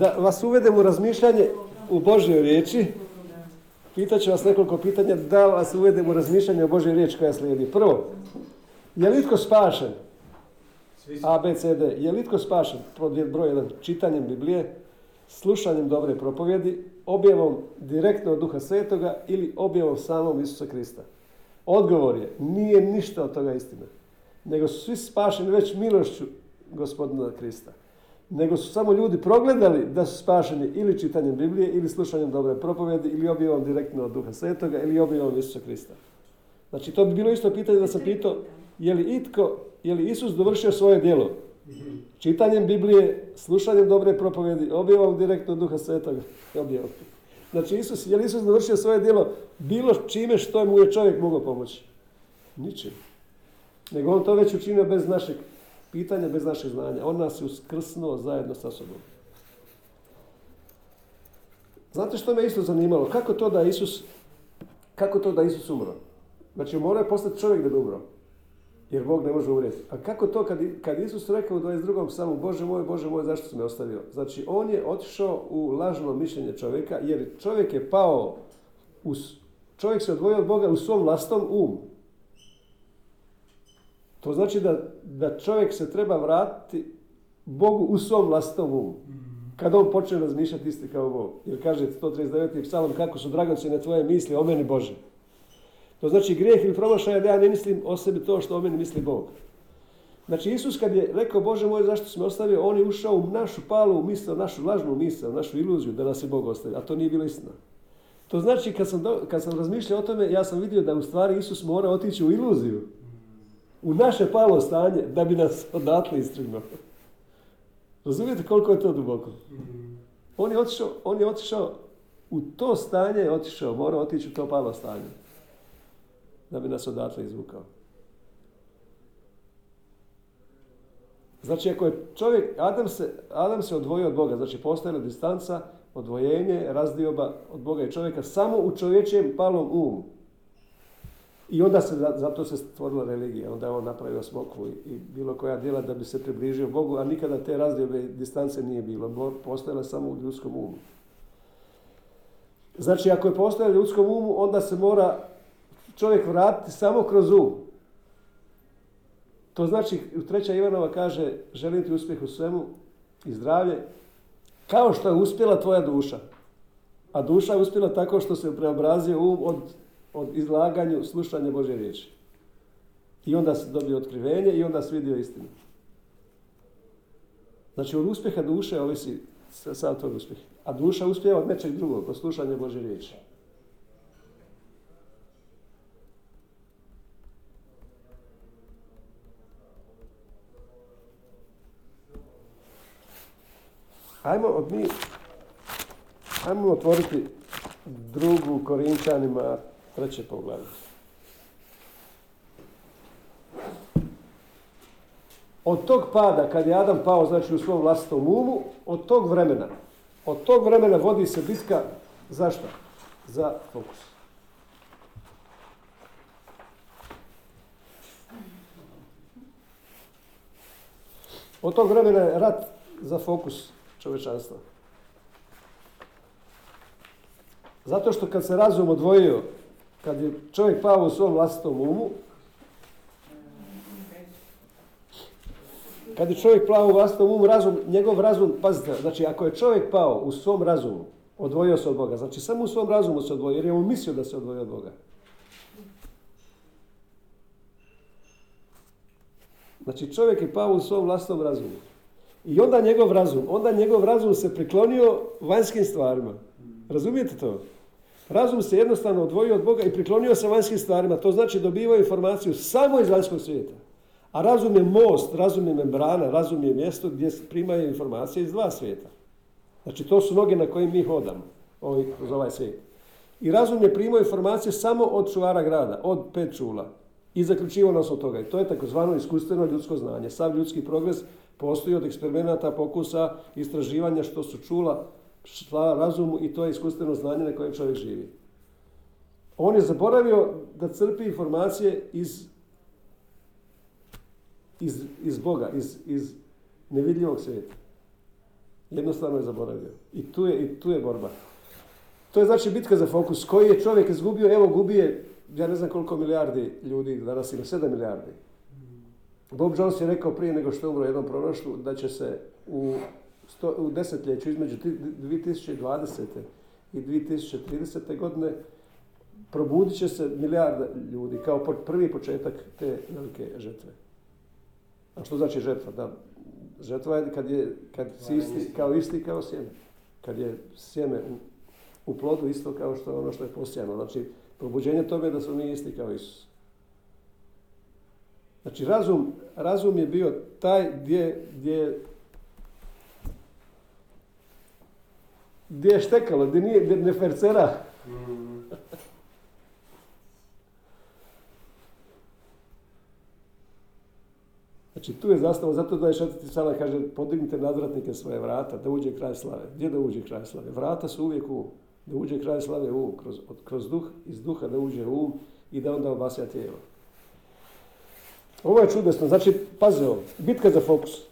da vas uvedem u razmišljanje u Božoj riječi. Pitaću vas nekoliko pitanja da vas uvedem u razmišljanje o Božoj riječi koja slijedi. Prvo, je li itko spašen? A, B, C, D. Je li itko spašen? Broj jedan, čitanjem Biblije, slušanjem dobre propovjedi, objavom direktno od Duha Svetoga ili objavom samom Isusa Krista. Odgovor je, nije ništa od toga istina. Nego su svi spašeni već milošću gospodina Krista. Nego su samo ljudi progledali da su spašeni ili čitanjem Biblije, ili slušanjem dobre propovjedi, ili objavom direktno od Duha Svetoga, ili objavom Isusa Krista. Znači, to bi bilo isto pitanje da sam pitao, je li itko, je li Isus dovršio svoje djelo? Čitanjem Biblije, slušanjem dobre propovjedi, objavom direktno od Duha Svetoga, objavom. Znači, Isus, je li Isus dovršio svoje djelo bilo čime što mu je čovjek mogao pomoći? Ničim. Nego on to već učinio bez našeg pitanja, bez našeg znanja. On nas je uskrsnuo zajedno sa sobom. Znate što me isto zanimalo? Kako to da Isus, kako to da Isus umro? Znači, mora je postati čovjek da bi umro. Jer Bog ne može umrijeti. A kako to kad, kad Isus rekao u 22. psalmu Bože moj, Bože moj, zašto si me ostavio? Znači, on je otišao u lažno mišljenje čovjeka, jer čovjek je pao, u, čovjek se odvojio od Boga u svom vlastnom umu. To znači da, da čovjek se treba vratiti Bogu u svom vlastnom umu. Kad on počne razmišljati isti kao Bog. Jer kaže 139. psalam kako su dragocjene tvoje misli o meni Bože. To znači grijeh ili promašaj da ja ne mislim o sebi to što o meni misli Bog. Znači Isus kad je rekao Bože moj zašto si me ostavio, on je ušao u našu palu misao, našu lažnu misao, našu iluziju da nas je Bog ostavio. A to nije bilo istina. To znači kad sam, kad sam razmišljao o tome, ja sam vidio da u stvari Isus mora otići u iluziju. U naše palo stanje da bi nas odatle istrgnuo. Razumijete koliko je to duboko? On je otišao, on je otišao u to stanje je otišao, mora otići u to palo stanje da bi nas odatle izvukao. Znači, ako je čovjek, Adam se, Adam se odvojio od Boga, znači postojala distanca, odvojenje, razdioba od Boga i čovjeka samo u čovječjem palom umu. I onda se, zato se stvorila religija, onda je on napravio smokvu i, bilo koja djela da bi se približio Bogu, a nikada te razdiobe distance nije bilo, postojala samo u ljudskom umu. Znači, ako je postojala u ljudskom umu, onda se mora čovjek vratiti samo kroz um. To znači, treća Ivanova kaže, želim ti uspjeh u svemu i zdravlje, kao što je uspjela tvoja duša. A duša je uspjela tako što se preobrazio um od, od izlaganju, slušanja Bože riječi. I onda se dobio otkrivenje i onda se vidio istinu. Znači, od uspjeha duše ovisi sad tvoj uspjeh. A duša uspjeva od nečeg drugog, od slušanja Bože riječi. Ajmo od mi, ajmo otvoriti drugu Korinčanima treće poglavlje. Od tog pada, kad je Adam pao, znači u svom vlastitom umu, od tog vremena, od tog vremena vodi se bitka, zašto? Za fokus. Od tog vremena je rat za fokus čovečanstva. Zato što kad se razum odvojio, kad je čovjek pao u svom vlastitom umu, kad je čovjek pao u vlastitom umu, razum, njegov razum, pazite, znači ako je čovjek pao u svom razumu, odvojio se od Boga, znači samo u svom razumu se odvojio, jer je on mislio da se odvojio od Boga. Znači čovjek je pao u svom vlastnom razumu. I onda njegov razum, onda njegov razum se priklonio vanjskim stvarima. Razumijete to? Razum se jednostavno odvojio od Boga i priklonio se vanjskim stvarima. To znači dobivao informaciju samo iz vanjskog svijeta. A razum je most, razum je membrana, razum je mjesto gdje se primaju informacije iz dva svijeta. Znači to su noge na kojim mi hodamo ovaj, kroz ovaj svijet. I razum je primao informacije samo od čuvara grada, od pet čula. I zaključivao nas od toga. I to je takozvano iskustveno ljudsko znanje. Sav ljudski progres Postoji od eksperimenata, pokusa, istraživanja što su čula, šla razumu i to je iskustveno znanje na kojem čovjek živi. On je zaboravio da crpi informacije iz, iz, iz Boga, iz, iz nevidljivog svijeta. Jednostavno je zaboravio. I tu je, i tu je borba. To je znači bitka za fokus. Koji je čovjek izgubio, evo gubije, ja ne znam koliko milijardi ljudi, danas ima 7 milijardi. Bob Jones je rekao prije nego što je umro jednom proroštvu da će se u, sto, u desetljeću između 2020. i 2030. godine probudit će se milijarda ljudi kao prvi početak te velike žetve. A što znači žetva? Da, žetva je kad, je, kad si isti, kao isti kao sjeme. Kad je sjeme u, u plodu isto kao što ono što je posijano. Znači, probuđenje toga je da smo mi isti kao Isus. Znači, razum, razum je bio taj gdje, gdje, gdje je štekalo, gdje nije, gdje ne fercera. Znači tu je zastava, zato 24. sala kaže podignite nadvratnike svoje vrata, da uđe kraj slave. Gdje da uđe kraj slave? Vrata su uvijek u da uđe kraj slave u kroz, kroz duh, iz duha da uđe u i da onda obasja tijelo. Ovo je čudesno, znači, pazi ovo, bitka za fokus.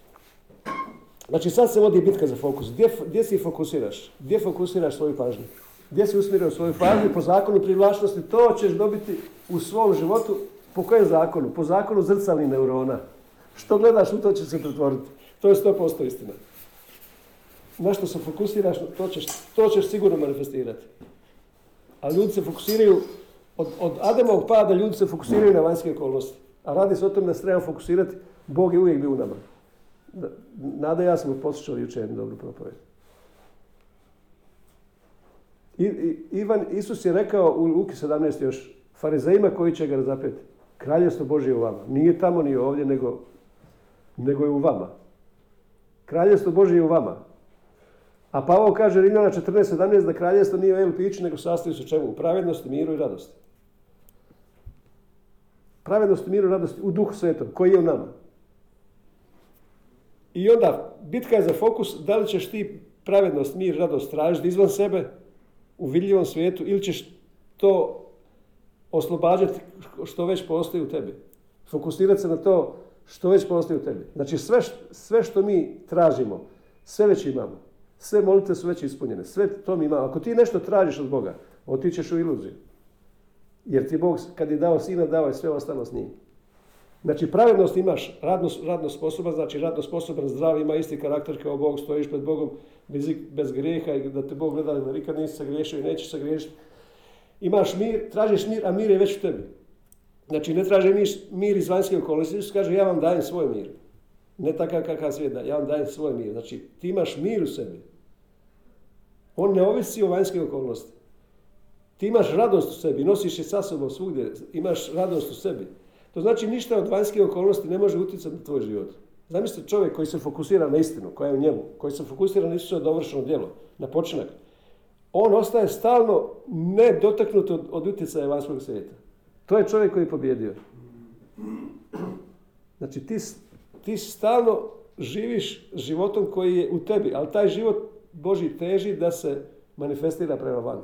Znači sad se vodi bitka za fokus. Gdje, gdje si fokusiraš? Gdje fokusiraš svoju pažnju? Gdje si usmjerio svoju pažnju? Po zakonu privlačnosti to ćeš dobiti u svom životu. Po kojem zakonu? Po zakonu zrcalnih neurona. Što gledaš, u to će se pretvoriti. To je 100% istina. Na što se fokusiraš, to ćeš, to ćeš sigurno manifestirati. A ljudi se fokusiraju, od, od Ademovog pada ljudi se fokusiraju na vanjske okolnosti. A radi se o tome da se treba fokusirati, Bog je uvijek bio u nama. Nada ja sam poslušao jučer jednu dobru I, Ivan, Isus je rekao u Luki 17 još, farizejima koji će ga razapeti, kraljevstvo Božje u vama. Nije tamo ni ovdje, nego nego je u vama. Kraljevstvo Božje je u vama. A Pavao kaže Rimljana 14.17 da kraljevstvo nije u jelu piću, nego sastoji se čemu? U pravednosti, miru i radosti. Pravednosti, miru i radosti u duhu svetom, koji je u nama. I onda, bitka je za fokus, da li ćeš ti pravednost, mir, radost tražiti izvan sebe, u vidljivom svijetu, ili ćeš to oslobađati što već postoji u tebi. Fokusirati se na to što već postoji u tebi. Znači sve, sve što mi tražimo, sve već imamo. Sve molite su već ispunjene. Sve to mi imamo. Ako ti nešto tražiš od Boga, otićeš u iluziju. Jer ti Bog, kad je dao sina, dao je sve ostalo s njim. Znači, pravednost imaš, radno, radno sposoban, znači radno sposoban, zdrav, ima isti karakter kao Bog, stojiš pred Bogom bez, bez grijeha i da te Bog gleda, da nikad nisi sagriješio i nećeš sagriješiti. Imaš mir, tražiš mir, a mir je već u tebi. Znači, ne traže mir iz vanjske okolnosti, Isus kaže, ja vam dajem svoj mir. Ne takav kakav svijet da, ja vam dajem svoj mir. Znači, ti imaš mir u sebi. On ne ovisi o vanjske okolnosti. Ti imaš radost u sebi, nosiš je sa sobom svugdje, imaš radost u sebi. To znači ništa od vanjske okolnosti ne može utjecati na tvoj život. Zamislite čovjek koji se fokusira na istinu, koja je u njemu, koji se fokusira na Isusovo dovršeno djelo, na počinak. On ostaje stalno nedotaknut od, od utjecaja vanjskog svijeta. To je čovjek koji je pobjedio. Znači ti, ti stalno živiš životom koji je u tebi, ali taj život Boži teži da se manifestira prema van.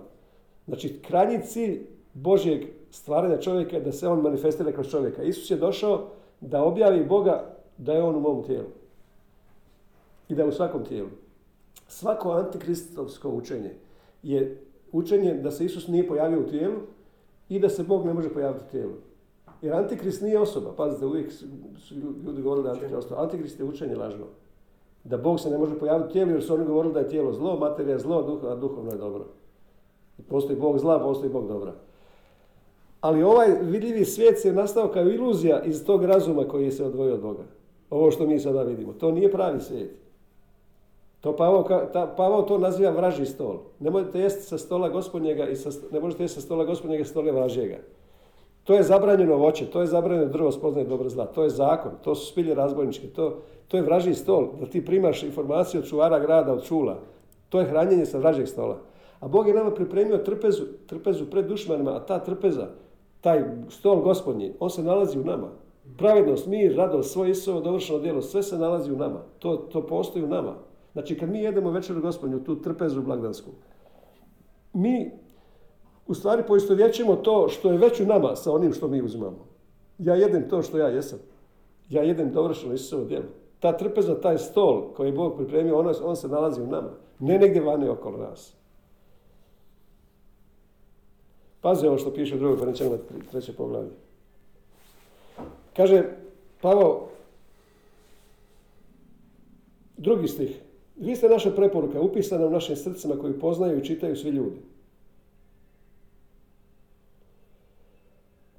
Znači krajnji cilj Božjeg stvaranja čovjeka je da se on manifestira kroz čovjeka. Isus je došao da objavi Boga da je on u mom tijelu. I da je u svakom tijelu. Svako antikristovsko učenje je učenje da se Isus nije pojavio u tijelu, i da se Bog ne može pojaviti u tijelu. Jer Antikrist nije osoba. Pazite, uvijek su ljudi govorili da je Antikrist. Antikrist je učenje lažno. Da Bog se ne može pojaviti u tijelu jer su oni govorili da je tijelo zlo, materija je zlo, a duhovno je dobro. Postoji Bog zla, postoji Bog dobra. Ali ovaj vidljivi svijet se je nastao kao iluzija iz tog razuma koji se odvojio od Boga. Ovo što mi sada vidimo. To nije pravi svijet. To Pavao, to naziva vraži stol. Ne možete jesti sa stola gospodnjega i sa, ne možete jesti sa stola gospodnjega i stola vražijega. To je zabranjeno voće, to je zabranjeno drvo spoznaje dobro zla, to je zakon, to su spilje razbojničke, to, to je vraži stol, da ti primaš informaciju od čuvara grada, od čula. To je hranjenje sa vražeg stola. A Bog je nama pripremio trpezu, trpezu pred dušmanima, a ta trpeza, taj stol gospodnji, on se nalazi u nama. Pravednost, mir, radost, svoje Isusovo dovršeno djelo, sve se nalazi u nama. To, to postoji u nama. Znači kad mi jedemo večeru gospodnju, tu trpezu blagdansku, mi u stvari poistovjećujemo to što je već u nama sa onim što mi uzimamo. Ja jedem to što ja jesam. Ja jedem dovršeno Isusovo djelo. Ta trpeza, taj stol koji je Bog pripremio, on, on se nalazi u nama. Ne negdje vani okolo nas. Pazi ovo što piše u drugoj Korinčanima treće poglavlje. Kaže Pavao, drugi stih, vi ste naša preporuka upisana u našim srcima koji poznaju i čitaju svi ljudi.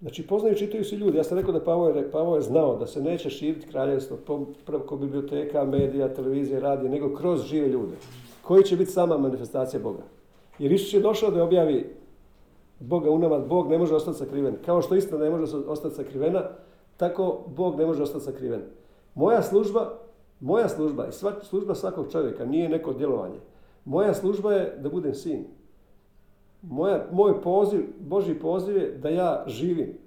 Znači, poznaju i čitaju svi ljudi. Ja sam rekao da Pavo je, Pavo znao da se neće širiti kraljevstvo preko biblioteka, medija, televizije, radije, nego kroz žive ljude. Koji će biti sama manifestacija Boga. Jer Isus je došao da objavi Boga u nama. Bog ne može ostati sakriven. Kao što istina ne može ostati sakrivena, tako Bog ne može ostati sakriven. Moja služba, moja služba i služba svakog čovjeka nije neko djelovanje. Moja služba je da budem sin. Moja, moj poziv, Boži poziv je da ja živim.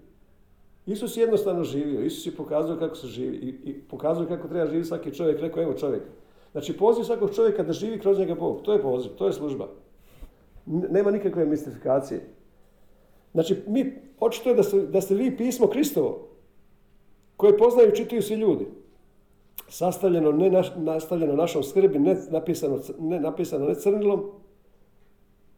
Isus je jednostavno živio. Isus je pokazao kako se živi. I, i pokazao kako treba živjeti svaki čovjek. Rekao, evo čovjek. Znači, poziv svakog čovjeka da živi kroz njega Bog. To je poziv, to je služba. Nema nikakve mistifikacije. Znači, mi, očito je da ste, da ste vi pismo Kristovo, koje poznaju i čitaju svi ljudi. Sastavljeno, ne nastavljeno našom skrbi, ne napisano, ne napisano ne crnilom,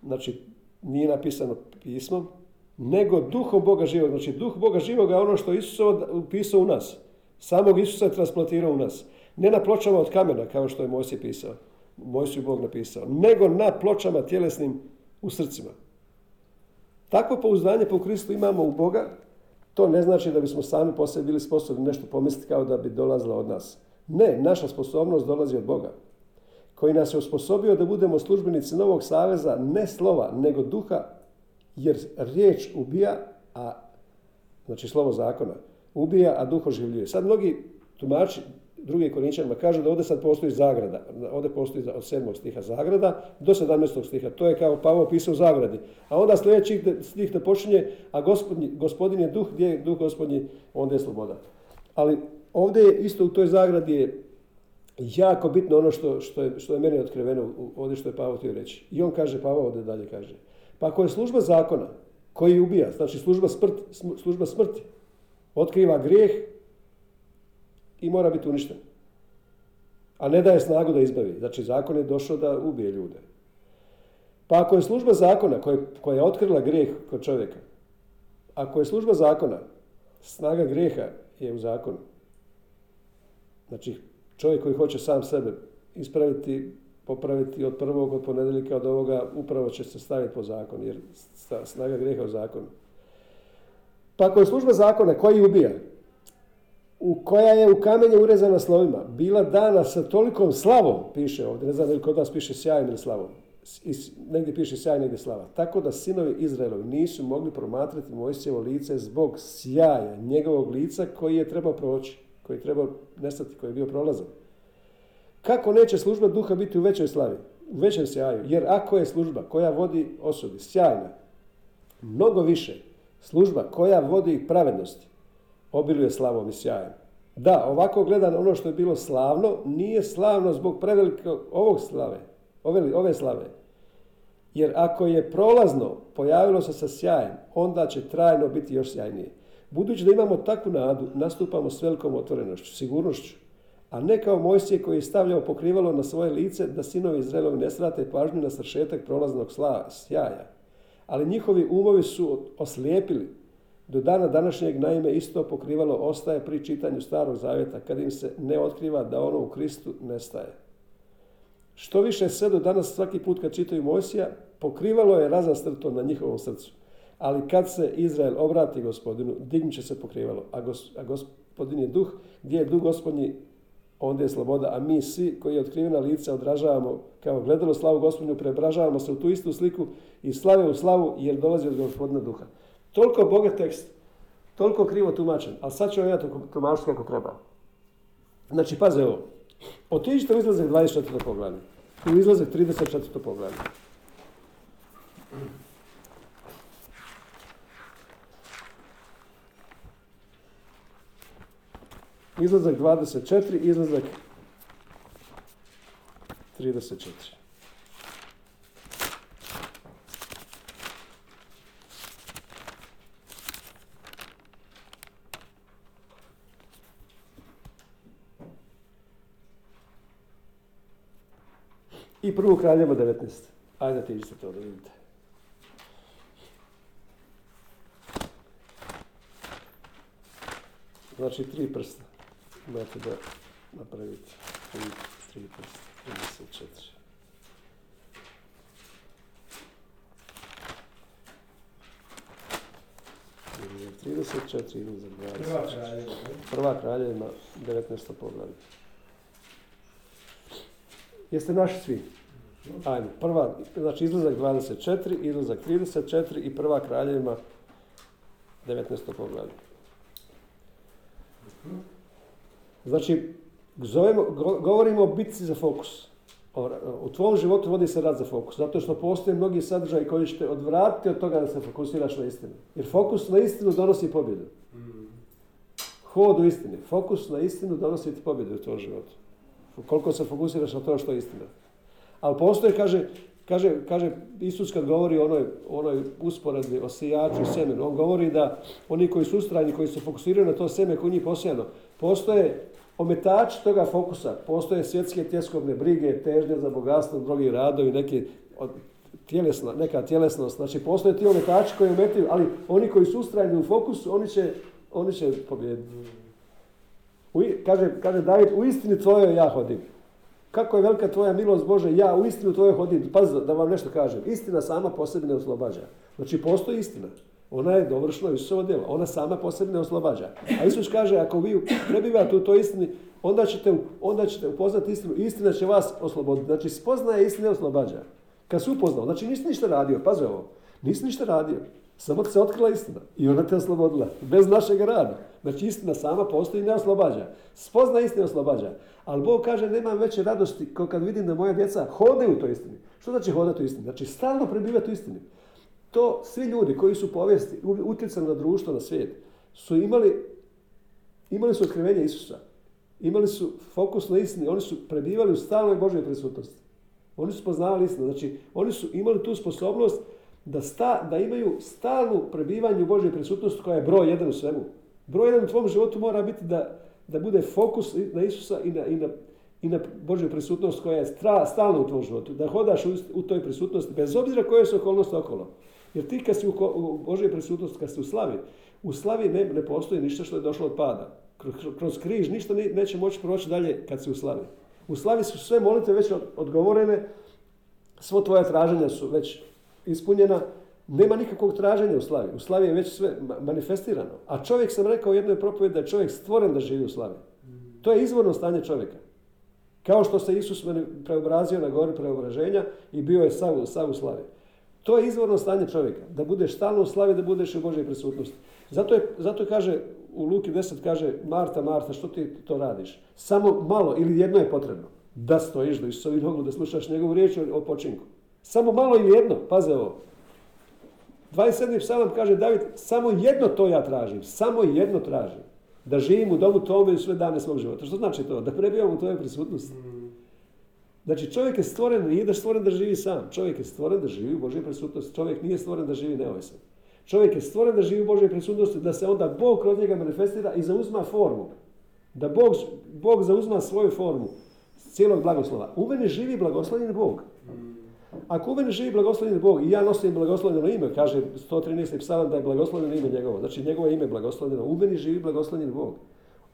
znači nije napisano pismom, nego duhom Boga živog. Znači duh Boga živoga je ono što Isus upisao u nas. Samog Isusa je transplantirao u nas. Ne na pločama od kamena, kao što je Mojsije pisao. Mojsiju Bog napisao. Nego na pločama tjelesnim u srcima. Takvo pouzdanje po Kristu imamo u Boga, to ne znači da bismo sami po sebi bili sposobni nešto pomisliti kao da bi dolazila od nas. Ne, naša sposobnost dolazi od Boga koji nas je osposobio da budemo službenici Novog Saveza ne slova, nego duha, jer riječ ubija, a znači slovo zakona, ubija, a duh oživljuje. Sad mnogi tumači drugi korinčanima kažu da ovdje sad postoji zagrada. Ovdje postoji od 7. stiha zagrada do 17. stiha. To je kao Pavao pisao u zagradi. A onda sljedeći stih da počinje, a gospodin je duh, gdje je duh gospodnji, onda je sloboda. Ali ovdje je isto u toj zagradi je jako bitno ono što, što, je, što je meni otkriveno ovdje što je Pavao htio reći. I on kaže, Pavao ovdje dalje kaže, pa ako je služba zakona koji ubija, znači služba, služba smrti, otkriva grijeh i mora biti uništen. A ne daje snagu da izbavi. Znači zakon je došao da ubije ljude. Pa ako je služba zakona koja, koja je otkrila grijeh kod čovjeka, ako je služba zakona, snaga grijeha je u zakonu. Znači, čovjek koji hoće sam sebe ispraviti, popraviti od prvog, od ponedjeljka, od ovoga, upravo će se staviti po zakon, jer snaga grijeha u zakonu. Pa ako je služba zakona koji ubija, u koja je u kamenje urezana slovima, bila dana sa tolikom slavom, piše ovdje, ne znam li kod vas piše sjajim ili slavom, negdje piše sjaj, negdje slava. Tako da sinovi Izraelovi nisu mogli promatrati Mojsijevo lice zbog sjaja njegovog lica koji je trebao proći koji je trebao nestati, koji je bio prolazan. Kako neće služba duha biti u većoj slavi, u većem sjaju? Jer ako je služba koja vodi osobi sjajna, mnogo više služba koja vodi pravednosti, obiluje slavom i sjajem. Da, ovako gledan ono što je bilo slavno, nije slavno zbog prevelikog ovog slave, ove, ove slave. Jer ako je prolazno pojavilo se sa sjajem, onda će trajno biti još sjajnije. Budući da imamo takvu nadu, nastupamo s velikom otvorenošću, sigurnošću, a ne kao Mojsije koji je stavljao pokrivalo na svoje lice da sinovi Izraelovi ne srate pažnju na sršetak prolaznog slava, sjaja. Ali njihovi umovi su oslijepili. Do dana današnjeg naime isto pokrivalo ostaje pri čitanju starog zavjeta kad im se ne otkriva da ono u Kristu nestaje. Što više sve do danas svaki put kad čitaju Mojsija, pokrivalo je razastrto na njihovom srcu. Ali kad se Izrael obrati gospodinu, dignut će se pokrivalo. A, a gospodin je duh, gdje je duh gospodnji, onda je sloboda. A mi svi koji otkrivena lica odražavamo kao gledalo slavu gospodinu, preobražavamo se u tu istu sliku i slave u slavu jer dolazi od gospodina duha. Toliko bogat tekst, toliko krivo tumačen, ali sad ću vam ja to tumačiti kako treba. Znači, paze ovo. Otiđite u izlazak 24. poglavlja. U izlazak 34. poglavlja. Izlazak 24, izlazak 34. i prvu kraljeva 19. Ajde, ti isto to da vidite. Znači, tri prsta. Imate da napraviti. Tri, tri prsta. 34. Ili 34 ili za 20. Prva. Prva kraljevima, 19. poglavlje. Jeste naši svi? Ajmo, prva, znači izlazak 24, izlazak 34 i prva kraljevima 19. poglavlje. Znači, zovemo, go- govorimo o bitci za fokus. U tvom životu vodi se rad za fokus, zato što postoje mnogi sadržaji koji ćete odvratiti od toga da se fokusiraš na istinu. Jer fokus na istinu donosi pobjedu. Hod u istini. Fokus na istinu donosi ti pobjedu u tvojom životu. Koliko se fokusiraš na to što je istina. Ali postoje, kaže, kaže, kaže Isus kad govori o onoj, onoj usporedbi o sijaču i on govori da oni koji su ustrajni, koji se fokusiraju na to seme koji njih posijano, postoje ometači toga fokusa, postoje svjetske tjeskovne brige, težnje za bogatstvo, drugi radovi, neki od, tjelesna, neka tjelesnost, znači postoje ti ometači koji ometaju, ali oni koji su ustrajni u fokusu, oni će, oni će pobijediti. U, kaže, kaže David, u istini tvojoj ja hodim. Kako je velika tvoja milost Bože, ja u istinu tvojoj hodim. Pazite, da vam nešto kažem. Istina sama po sebi ne oslobađa. Znači, postoji istina. Ona je dovršila Isusovo djelo. Ona sama po sebi ne oslobađa. A Isus kaže, ako vi prebivate u toj istini, onda ćete, onda ćete upoznati istinu. Istina će vas osloboditi. Znači, spoznaje istine oslobađa. Kad si upoznao, znači nisi ništa radio, pazi ovo, nisi ništa radio. Samo se otkrila istina i ona te oslobodila. Bez našeg rada. Znači istina sama postoji i ne oslobađa. Spozna istina oslobađa. Ali Bog kaže nemam veće radosti kao kad vidim da moja djeca hode u toj istini. Što znači hodati u istini? Znači stalno prebivati u istini. To svi ljudi koji su povijesti, utjecali na društvo, na svijet, su imali, imali su otkrivenje Isusa. Imali su fokus na istini. Oni su prebivali u stalnoj Božoj prisutnosti. Oni su poznavali istinu. Znači, oni su imali tu sposobnost da, sta, da imaju stalnu prebivanje u Božoj prisutnosti koja je broj jedan u svemu. Broj jedan u tvom životu mora biti da, da bude fokus na Isusa i na, i na, i na Božju prisutnost koja je stra, stalna u tvom životu. Da hodaš u, u toj prisutnosti bez obzira koje su okolnosti okolo. Jer ti kad si u, u Božoj prisutnosti, kad si u slavi, u slavi ne, ne postoji ništa što je došlo od pada. Kroz, kroz križ ništa ne- neće moći proći dalje kad si u slavi. U slavi su sve molitve već od- odgovorene, svo tvoja traženja su već ispunjena, nema nikakvog traženja u slavi. U slavi je već sve ma- manifestirano. A čovjek sam rekao u jednoj propovedi da je čovjek stvoren da živi u slavi. To je izvorno stanje čovjeka. Kao što se Isus preobrazio na gori preobraženja i bio je sav, sav u slavi. To je izvorno stanje čovjeka. Da budeš stalno u slavi, da budeš u Božoj prisutnosti. Zato, je, zato kaže, u Luki 10 kaže, Marta, Marta, što ti to radiš? Samo malo ili jedno je potrebno. Da stojiš do Isusovi nogu, da slušaš njegovu riječ o počinku. Samo malo ili jedno, paze ovo. 27. psalam kaže David, samo jedno to ja tražim, samo jedno tražim. Da živim u domu tome i sve dane svog života. Što znači to? Da prebivam u tvojoj prisutnosti. Znači čovjek je stvoren, nije da stvoren da živi sam. Čovjek je stvoren da živi u Božoj prisutnosti. Čovjek nije stvoren da živi neovisan. Čovjek je stvoren da živi u Božoj prisutnosti, da se onda Bog kroz njega manifestira i zauzma formu. Da Bog, Bog zauzma svoju formu cijelog blagoslova. U meni živi blagoslovljen Bog. Ako u meni živi blagoslovljen Bog i ja nosim blagoslovljeno ime, kaže 113. psalam da je blagoslovljeno ime njegovo, znači njegovo ime je blagoslovljeno, u meni živi blagoslovljen Bog.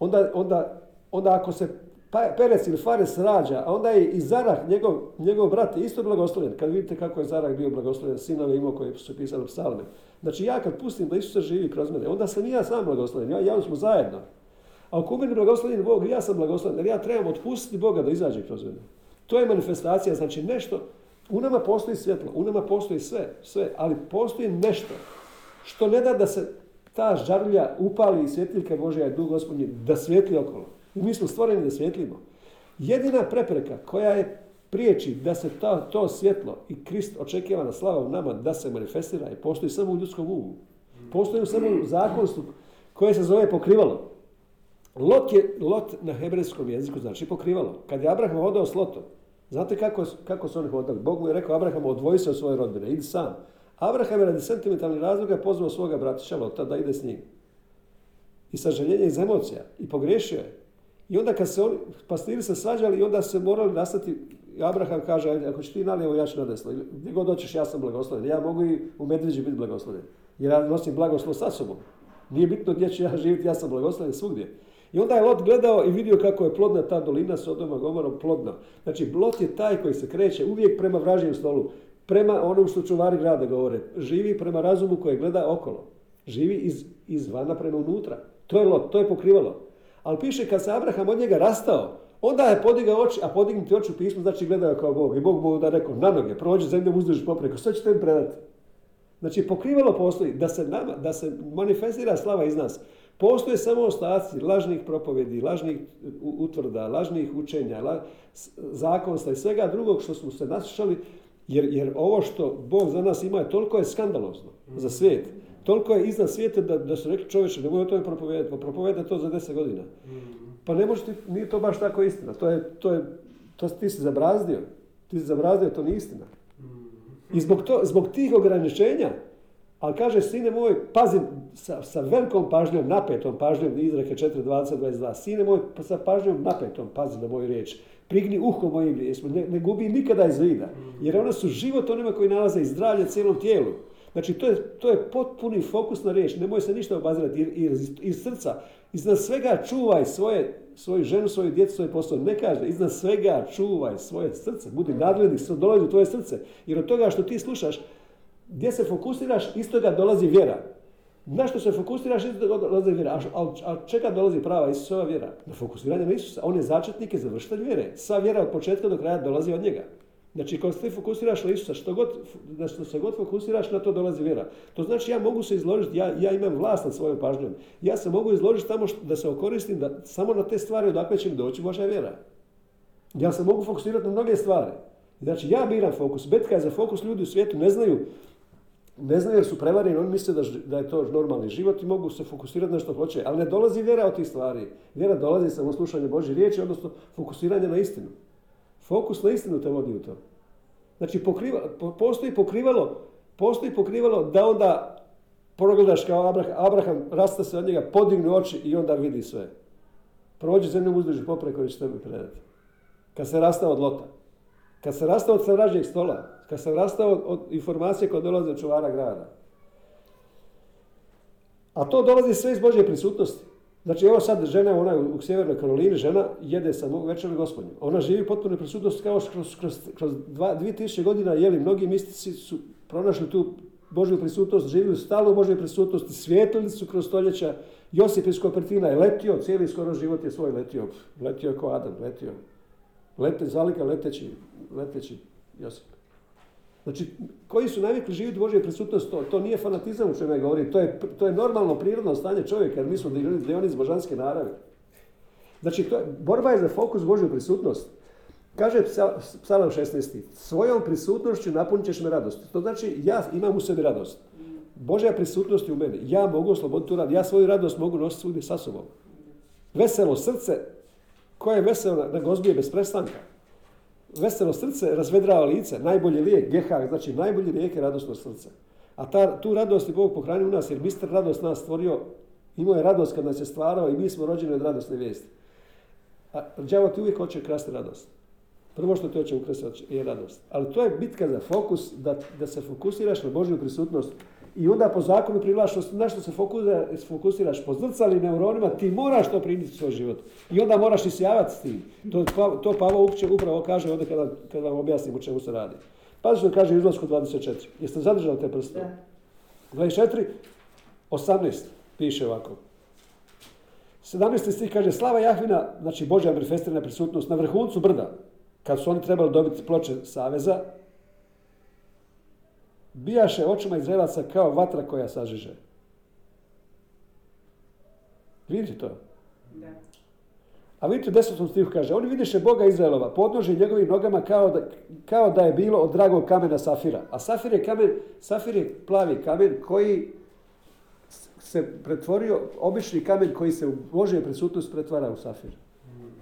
Onda, onda, onda ako se pa- Perec ili Fares rađa, a onda je i Zarah, njegov, njegov brat, je isto blagoslovljen. Kad vidite kako je Zarah bio blagoslovljen, sinove imao koji su pisali psalme. Znači ja kad pustim da Isus živi kroz mene, onda sam i ja sam blagoslovljen, ja, ja smo zajedno. A ako u meni blagoslovljen Bog, ja sam blagoslovljen, jer ja trebam otpustiti Boga da izađe kroz mene. To je manifestacija, znači nešto, u nama postoji svjetlo, u nama postoji sve, sve, ali postoji nešto što ne da da se ta žarulja upali i svjetiljka Božja je duh gospodnji da svijetli okolo. I mi smo stvoreni da svjetlimo. Jedina prepreka koja je priječi da se ta, to svjetlo i Krist očekivana slava u nama da se manifestira i postoji samo u ljudskom umu. Postoji samo u zakonstvu koje se zove pokrivalo. Lot je, lot na hebrejskom jeziku znači pokrivalo. Kad je Abraham hodao s Lotom, znate kako, kako su oni hodali? Bog mu je rekao Abraham odvoji se od svoje rodbine, idi sam. Abraham je radi sentimentalnih razloga pozvao svoga bratića Lota da ide s njim. I sažaljenje iz emocija. I pogriješio je. I onda kad se oni, pastiri se svađali i onda se morali nastati Abraham kaže, "Ajde, ako ćeš ti nalijevo, ja ću na desno. Gdje god doćeš, ja sam blagosloven. Ja mogu i u Medveđi biti blagosloven. Jer ja nosim blagoslov sa sobom. Nije bitno gdje ću ja živjeti, ja sam blagosloven svugdje. I onda je Lot gledao i vidio kako je plodna ta dolina Sodoma Gomorom plodna. Znači, Lot je taj koji se kreće uvijek prema vražnjem stolu. Prema onom što čuvari grada govore. Živi prema razumu koji gleda okolo. Živi iz, izvana prema unutra. To je Lot, to je pokrivalo. Ali piše kad se Abraham od njega rastao, onda je podigao oči, a podignuti oči u pismu znači gledao kao Bog. I Bog mu onda rekao, na noge, prođi zemljom uzduži popreko, što će tebi predati? Znači pokrivalo postoji, da se, nama, da se manifestira slava iz nas. Postoje samo ostaci lažnih propovedi, lažnih utvrda, lažnih učenja, la, zakonstva i svega drugog što smo se naslušali, jer, jer ovo što Bog za nas ima je toliko je skandalozno za svijet. Toliko je iznad svijeta da, da su rekli čovječe, nemoj o tome propovedati, pa propoveda to za deset godina. Pa ne može ti, nije to baš tako istina. To je, to je, to ti si zabrazdio. Ti si zabrazdio, to nije istina. I zbog, to, zbog tih ograničenja, ali kaže, sine moj, pazi sa, sa velikom pažnjom, napetom pažnjom, izreke 4.20.22, sine moj, pa sa pažnjom napetom, pazi na moju riječ, prigni uho mojim rijesima, ne, ne gubi nikada iz vida, jer one su život onima koji nalaze i zdravlje cijelom tijelu. Znači, to je, to je potpuni fokus na riječ, nemoj se ništa obazirati, jer, iz, iz srca, iznad svega čuvaj svoje, svoju ženu, svoju djecu, svoj posao. Ne kaže, iznad svega čuvaj svoje srce, budi nadglednik, što dolazi u tvoje srce. Jer od toga što ti slušaš, gdje se fokusiraš, iz toga dolazi vjera. Na što se fokusiraš, iz toga dolazi vjera. A, a, čega dolazi prava Isusova vjera? Na fokusiranje na Isusa. On je začetnik i završitelj vjere. Sva vjera od početka do kraja dolazi od njega. Znači, kad se ti fokusiraš na Isusa, što god, na što se god fokusiraš, na to dolazi vjera. To znači, ja mogu se izložiti, ja, ja imam vlast nad svojom pažnjom. Ja se mogu izložiti što, da se okoristim, da samo na te stvari odakle će mi doći Božja vjera. Ja se mogu fokusirati na mnoge stvari. Znači, ja biram fokus. Betka je za fokus, ljudi u svijetu ne znaju, ne znaju jer su prevareni, oni misle da, da je to normalni život i mogu se fokusirati na što hoće. Ali ne dolazi vjera od tih stvari. Vjera dolazi samo slušanje Božje riječi, odnosno fokusiranje na istinu. Fokus na istinu te vodi u to. Znači, pokriva, po- postoji pokrivalo, postoji pokrivalo da onda progledaš kao Abraham, Abraham rasta se od njega, podigne oči i onda vidi sve. Prođi zemljom uzduži popre koji će tebi predati. Kad se rastao od lota. Kad se rastao od savražnjeg stola. Kad se rastao od, informacije koje dolaze od čuvara grada. A to dolazi sve iz Božje prisutnosti. Znači, evo sad žena, ona u, u Sjevernoj Karolini, žena jede sa mog večera gospodnju. Ona živi potpuno prisutnost kao kroz, kroz, kroz dva, dvije tisuće godina, jeli, mnogi mistici su pronašli tu Božju prisutnost, živjeli u stalno Božje prisutnosti, svijetlili su kroz stoljeća. Josip iz Kopertina je letio, cijeli skoro život je svoj letio. Letio je kao Adam, letio. Lete, zalika leteći, leteći Josip. Znači, koji su navikli živjeti Božje prisutnost, to, to nije fanatizam u čemu ja govorim, to je, to je normalno, prirodno stanje čovjeka, jer mi smo dioni iz božanske naravi. Znači, to, je- borba je za fokus Božju prisutnost. Kaže Psa- Psalam 16. Svojom prisutnošću napunit ćeš me radost. To znači, ja imam u sebi radost. Božja prisutnost je u meni. Ja mogu osloboditi tu radost. Ja svoju radost mogu nositi svugdje sa sobom. Veselo srce koje je veselo na, na gozbi je bez prestanka. Veselo srce razvedrava lice, najbolji lijek, gehak, znači najbolji lijek je radosno srce. A ta, tu radost je Bog pohranio u nas, jer mister radost nas stvorio, imao je radost kad nas je stvarao i mi smo rođeni od radosne vijesti. A đavo ti uvijek hoće krasti radost. Prvo što ti hoće ukrasti je radost. Ali to je bitka za fokus, da, da se fokusiraš na Božju prisutnost. I onda po zakonu privlačnosti, na što se fokusira- fokusiraš po zrcalim neuronima, ti moraš to primiti u svoj život. I onda moraš isjavati s tim. To, to Pavo upravo kaže ovdje kada, kada vam objasnim o čemu se radi. Pazi što kaže izlasku 24. Jeste zadržali te prste? Da. 24, 18 piše ovako. 17. stih kaže Slava Jahvina, znači Božja manifestirana prisutnost na vrhuncu brda, kad su oni trebali dobiti ploče Saveza, bijaše očima Izraelaca kao vatra koja sažiže. Vidite to? Da. A vidite u desetom stihu kaže, oni vidiše Boga Izraelova, podnože njegovim nogama kao da, kao da je bilo od dragog kamena safira. A safir je kamen, safir je plavi kamen koji se pretvorio, obični kamen koji se u Božje prisutnost pretvara u safir.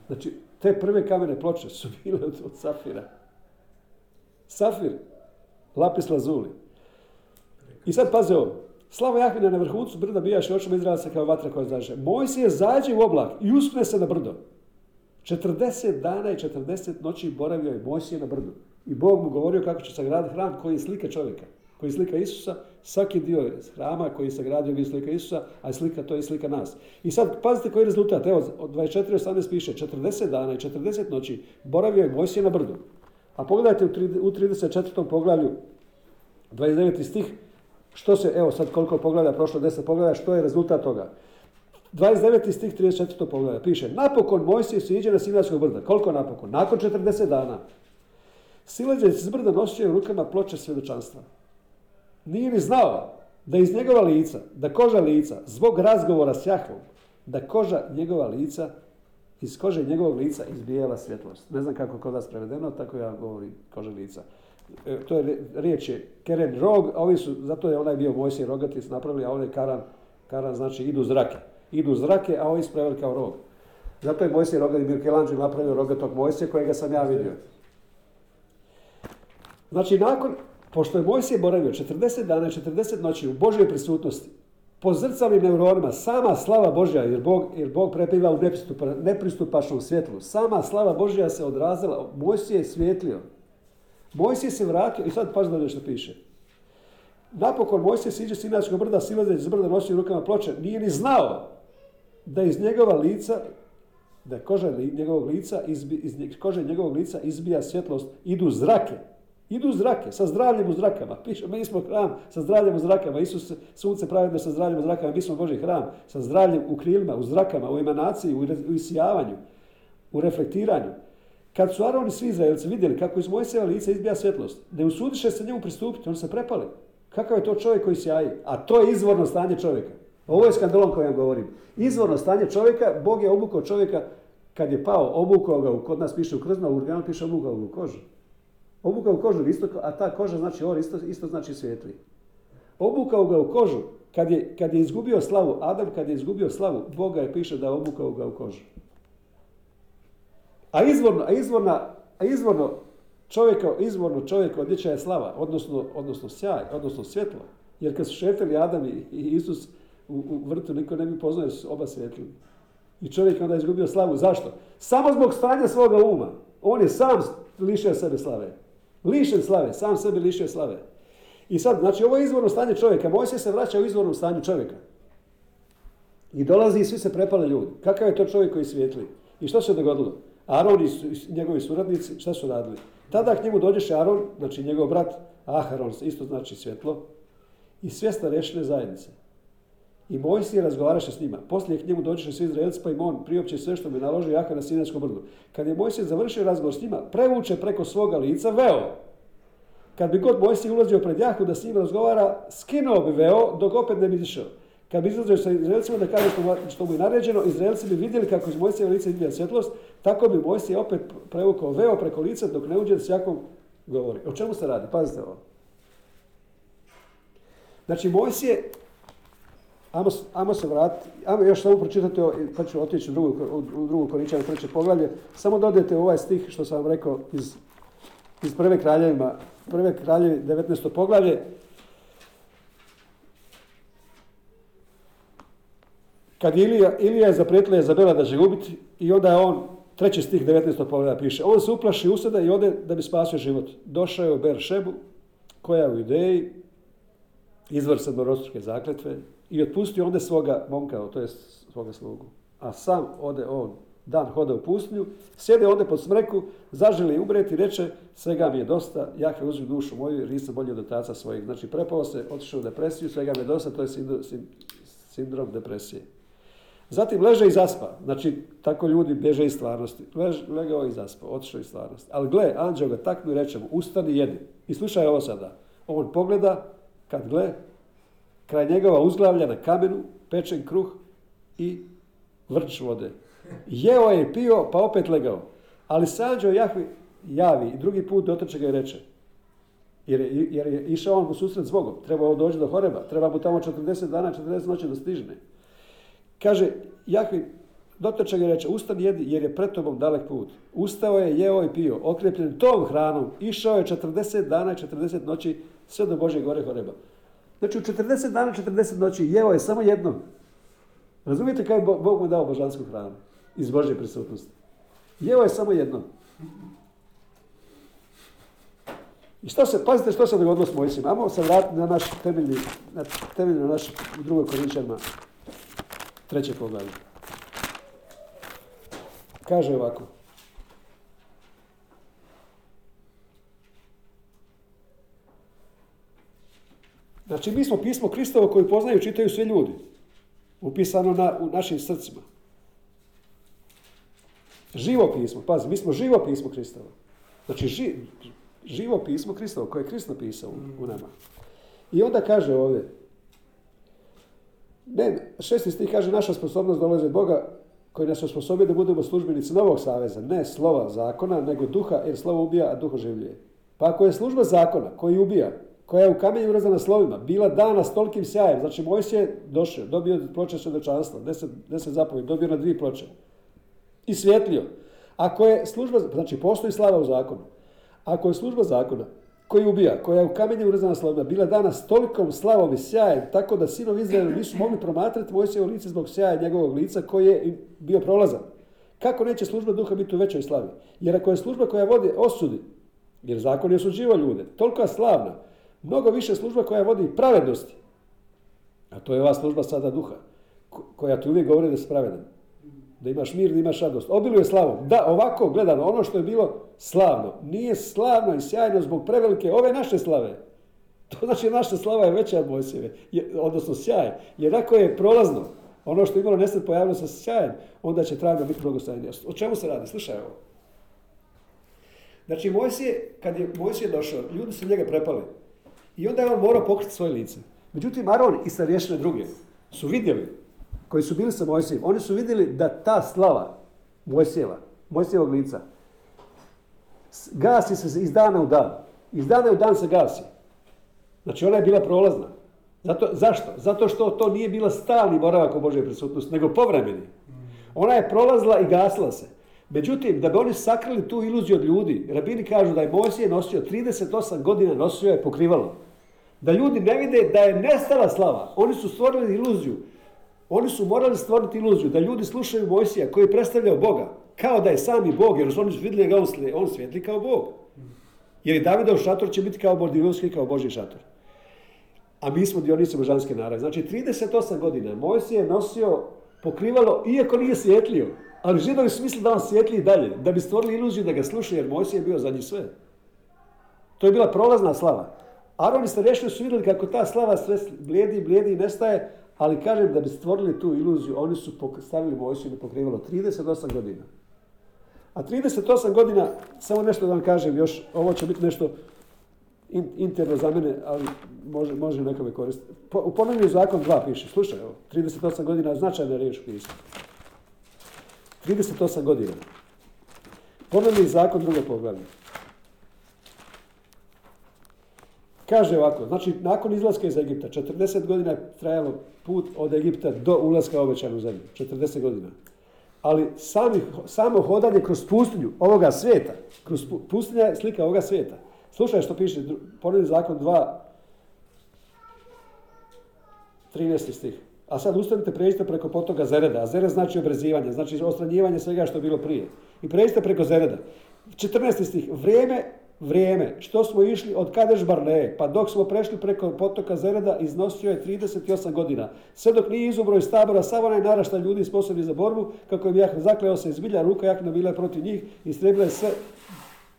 Znači, te prve kamene ploče su bile od, od safira. Safir, lapis lazuli. I sad paze ovo. Slava Jahvina na vrhuncu brda bijaše očima Izraelca kao vatra koja zaže. Mojsije zađe u oblak i uspne se na brdo. 40 dana i 40 noći boravio je Mojsije na brdu. I Bog mu govorio kako će sagraditi hram koji je slika čovjeka, koji je slika Isusa. Svaki dio hrama koji je sagradio je slika Isusa, a slika to je slika nas. I sad pazite koji je rezultat. Evo, od 24.18 piše 40 dana i 40 noći boravio je Mojsije na brdu. A pogledajte u 34. poglavlju 29. stih, što se, evo sad koliko pogleda, prošlo 10 pogleda, što je rezultat toga? 29. stih 34. pogleda piše, napokon Mojsije siđe na Sinajskog brda. Koliko napokon? Nakon 40 dana. Silađe s brda nosio u rukama ploče svjedočanstva. Nije ni znao da iz njegova lica, da koža lica, zbog razgovora s Jahvom, da koža njegova lica, iz kože njegovog lica izbijela svjetlost. Ne znam kako kod vas prevedeno, tako ja govorim kože lica. E, to je riječ je keren rog, a ovi su, zato je onaj bio Mojsije rogati napravili, a ovdje karan, karan znači idu zrake. Idu zrake, a ovi su preveli kao rog. Zato je Mojsije rogati, Michelangelo napravio rogatog Mojsije kojega sam ja vidio. Znači, nakon, pošto je Mojsije boravio 40 dana i 40 noći u Božoj prisutnosti, po zrcalim neuronima, sama slava Božja, jer Bog, jer Bog prepiva u nepristupačnom svjetlu, sama slava Božja se odrazila, Mojsije je svjetlio. Mojsije se vratio, i sad pazi da što piše. Napokon Mojsije siđe s Inačkog brda, silazeći iz brda nosi u rukama ploče, nije ni znao da iz njegova lica, da koža njegovog lica, iz kože njegovog lica izbija svjetlost, idu zrake, Idu zrake, sa zdravljem u zrakama. Piše, mi smo hram sa zdravljem u zrakama. Isus, sunce pravedno sa zdravljem u zrakama. Mi smo Boži hram sa zdravljem u krilima, u zrakama, u emanaciji, u isijavanju, u reflektiranju. Kad su Aron i svi Izraelci vidjeli kako iz Mojseva lica izbija svjetlost, ne usudiše se njemu pristupiti, oni se prepali. Kakav je to čovjek koji sjaji? A to je izvorno stanje čovjeka. Ovo je skandalom kojem govorim. Izvorno stanje čovjeka, Bog je obukao čovjeka kad je pao, obukao ga, kod nas piše u krzno, u organu piše obukao ga u kožu. Obukao u kožu isto, a ta koža znači or, isto, isto znači svijetli. Obukao ga u kožu, kad je, kad je izgubio slavu, Adam kad je izgubio slavu, Boga je piše da je obukao ga u kožu. A izvorno, a izvorna, a izvorno čovjeka, izvorno čovjeka odjeća je slava, odnosno, odnosno sjaj, odnosno svjetlo. Jer kad su šetili Adam i, Isus u, u, vrtu, niko ne bi poznao su oba svjetli. I čovjek onda izgubio slavu. Zašto? Samo zbog stanja svoga uma. On je sam lišio sebe slave. Lišen slave, sam sebi lišio slave. I sad, znači ovo je izvorno stanje čovjeka. Mojsije se vraća u izvornom stanju čovjeka. I dolazi i svi se prepale ljudi. Kakav je to čovjek koji svijetli? I što se dogodilo? Aron i njegovi suradnici, šta su radili? Tada k njemu dođeše Aron, znači njegov brat Aharon, isto znači svjetlo, i sve starešine zajednice. I Mojsije razgovaraše s njima. Poslije k njemu dođeše svi Izraelci, pa im on priopće sve što mi naloži Jaka na Sinajskom brdu. Kad je Mojsije završio razgovor s njima, prevuče preko svoga lica veo. Kad bi god Mojsije ulazio pred Jahu da s njim razgovara, skinuo bi veo dok opet ne bi izišao. Kad bi izlazio sa Izraelcima da kaže što mu je naređeno, Izraelci bi vidjeli kako iz Mojsije lica izbija svjetlost, tako bi Mojsije opet prevukao veo preko lica dok ne uđe s Jakom govori. O čemu se radi? Pazite ovo. Znači, Mojsije Ajmo, ajmo se vratiti, ajmo još samo pročitati, pa ću otići u drugu, u drugu treće poglavlje. Samo dodajte ovaj stih što sam vam rekao iz, iz prve kraljevima, prve kraljevi 19. poglavlje. Kad Ilija, Ilija je zaprijetila Izabela da će ubiti i onda je on, treći stih 19. poglavlja piše, on se uplaši usada i ode da bi spasio život. Došao je u Beršebu, koja je u ideji, izvor sedmorostruke zakletve, i otpustio onda svoga momka, to je svoga slugu. A sam ode on, dan hoda u pustinju, sjede onda pod smreku, zaželi umreti, reče, svega mi je dosta, je uzmi dušu moju jer nisam bolji od otaca svojih. Znači prepao se, otišao u depresiju, svega mi je dosta, to je sindrom depresije. Zatim leže i zaspa. Znači, tako ljudi bježe iz stvarnosti. Lež, legao i zaspa, otišao iz stvarnosti. Ali gle, anđeo ga taknu i reče mu, ustani jedi. I slušaj ovo sada. On pogleda, kad gle, kraj njegova uzglavlja na kamenu, pečen kruh i vrč vode. Jeo je i pio, pa opet legao. Ali Sanđo Jahvi javi i drugi put dotrče ga i reče. Jer je, jer je išao on u susret s Bogom. Trebao doći do Horeba. Treba mu tamo 40 dana, 40 noći da stižne. Kaže, Jahvi dotrče ga i reče, ustani jedi jer je pred tobom dalek put. Ustao je, jeo i pio, okrepljen tom hranom. Išao je 40 dana i 40 noći sve do Bože gore Horeba. Znači u 40 dana, 40 noći jeo je samo jedno. Razumijete kako je Bog mu dao božansku hranu? Iz Božje prisutnosti. Jeo je samo jedno. I što se, pazite što se dogodilo s Mojsijem. Ajmo se vratiti na naš temeljni, na temeljni na naš drugoj Korinčanima, treće poglavlje. Kaže ovako. Znači, mi smo pismo Kristovo koji poznaju čitaju svi ljudi. Upisano na, u našim srcima. Živo pismo, pazi, mi smo živo pismo Kristovo. Znači, ži, živo pismo Kristovo, koje je Krist napisao u, u nama. I onda kaže ovdje, ne, šesti stih kaže, naša sposobnost dolazi od Boga koji nas osposobio da budemo službenici novog saveza, ne slova zakona, nego duha, jer slovo ubija, a duh oživljuje. Pa ako je služba zakona koji ubija, koja je u kamenju urezana slovima, bila dana s tolikim sjajem, znači Mojsije je došao, dobio ploče svjedočanstva, deset, deset zapovjedi, dobio na dvije ploče i svjetlio. Ako je služba, znači postoji slava u zakonu, ako je služba zakona koji ubija, koja je u kamenju urezana slovima, bila dana s tolikom slavom i sjajem, tako da sinovi Izraela nisu mogli promatrati Mojsijevo lice zbog sjaja njegovog lica koji je bio prolazan. Kako neće služba duha biti u većoj slavi? Jer ako je služba koja vodi osudi, jer zakon je osuđivao ljude, toliko slavna, mnogo više služba koja vodi pravednosti, a to je ova služba sada duha, koja ti uvijek govori da si pravedan da imaš mir, da imaš radost. Obiluje slavom. Da, ovako gledano, ono što je bilo slavno, nije slavno i sjajno zbog prevelike ove naše slave. To znači naša slava je veća od Mojsijeve, odnosno sjaj. Jer ako je prolazno, ono što je imalo nesred pojavilo se sjajem, onda će trajno biti blagostajnije. O čemu se radi? Slušaj ovo. Znači, Mojsije, kad je Mojsije došao, ljudi su njega prepali. I onda je on morao pokriti svoje lice. Međutim, Aron i starješine druge su vidjeli koji su bili sa Mojsijem, oni su vidjeli da ta slava Mojsijeva, Mojsijevog lica, gasi se iz dana u dan. Iz dana u dan se gasi. Znači ona je bila prolazna. Zato, zašto? Zato što to nije bila stalni boravak u Božoj prisutnosti, nego povremeni. Ona je prolazila i gasila se. Međutim, da bi oni sakrili tu iluziju od ljudi, rabini kažu da je Mojsije nosio 38 godina nosio je pokrivalo. Da ljudi ne vide da je nestala slava. Oni su stvorili iluziju oni su morali stvoriti iluziju da ljudi slušaju Mojsija koji je predstavljao Boga, kao da je sami Bog, jer oni su vidjeli ga on, svjetli kao Bog. Jer i Davidov šator će biti kao Bordivovski, kao Boži šator. A mi smo dionici božanske narave. Znači, 38 godina Mojsije je nosio pokrivalo, iako nije svjetlio. Ali židovi su mislili da on svjetli dalje, da bi stvorili iluziju da ga slušaju, jer Mojsije je bio za njih sve. To je bila prolazna slava. Aron i starješni su vidjeli kako ta slava sve blijedi, blijedi i nestaje, ali kažem da bi stvorili tu iluziju, oni su stavili Mojsiju na pokrivalo 38 godina. A 38 godina, samo nešto da vam kažem još, ovo će biti nešto interno za mene, ali može, može nekome koristiti. u ponovljenju zakon 2 piše, slušaj ovo, 38 godina značajna riječ pisma. 38 godina. Ponovljeni zakon drugo poglavlje. Kaže ovako, znači nakon izlaska iz Egipta, 40 godina je trajalo put od Egipta do ulaska u obećanu zemlju. 40 godina. Ali sami, samo hodanje kroz pustinju ovoga svijeta, kroz pustinja je slika ovoga svijeta. Slušaj što piše, ponovni zakon 2, 13. stih. A sad ustanite, pređite preko potoka Zereda. A Zered znači obrezivanje, znači ostranjivanje svega što je bilo prije. I pređite preko Zereda. 14. stih. Vrijeme vrijeme što smo išli od Kadeš Barneje, pa dok smo prešli preko potoka Zereda, iznosio je 38 godina. Sve dok nije izubro iz tabora, samo onaj narašta ljudi sposobni za borbu, kako je Jahna zakleo se izbilja, ruka Jahna bila protiv njih, istrebila je sve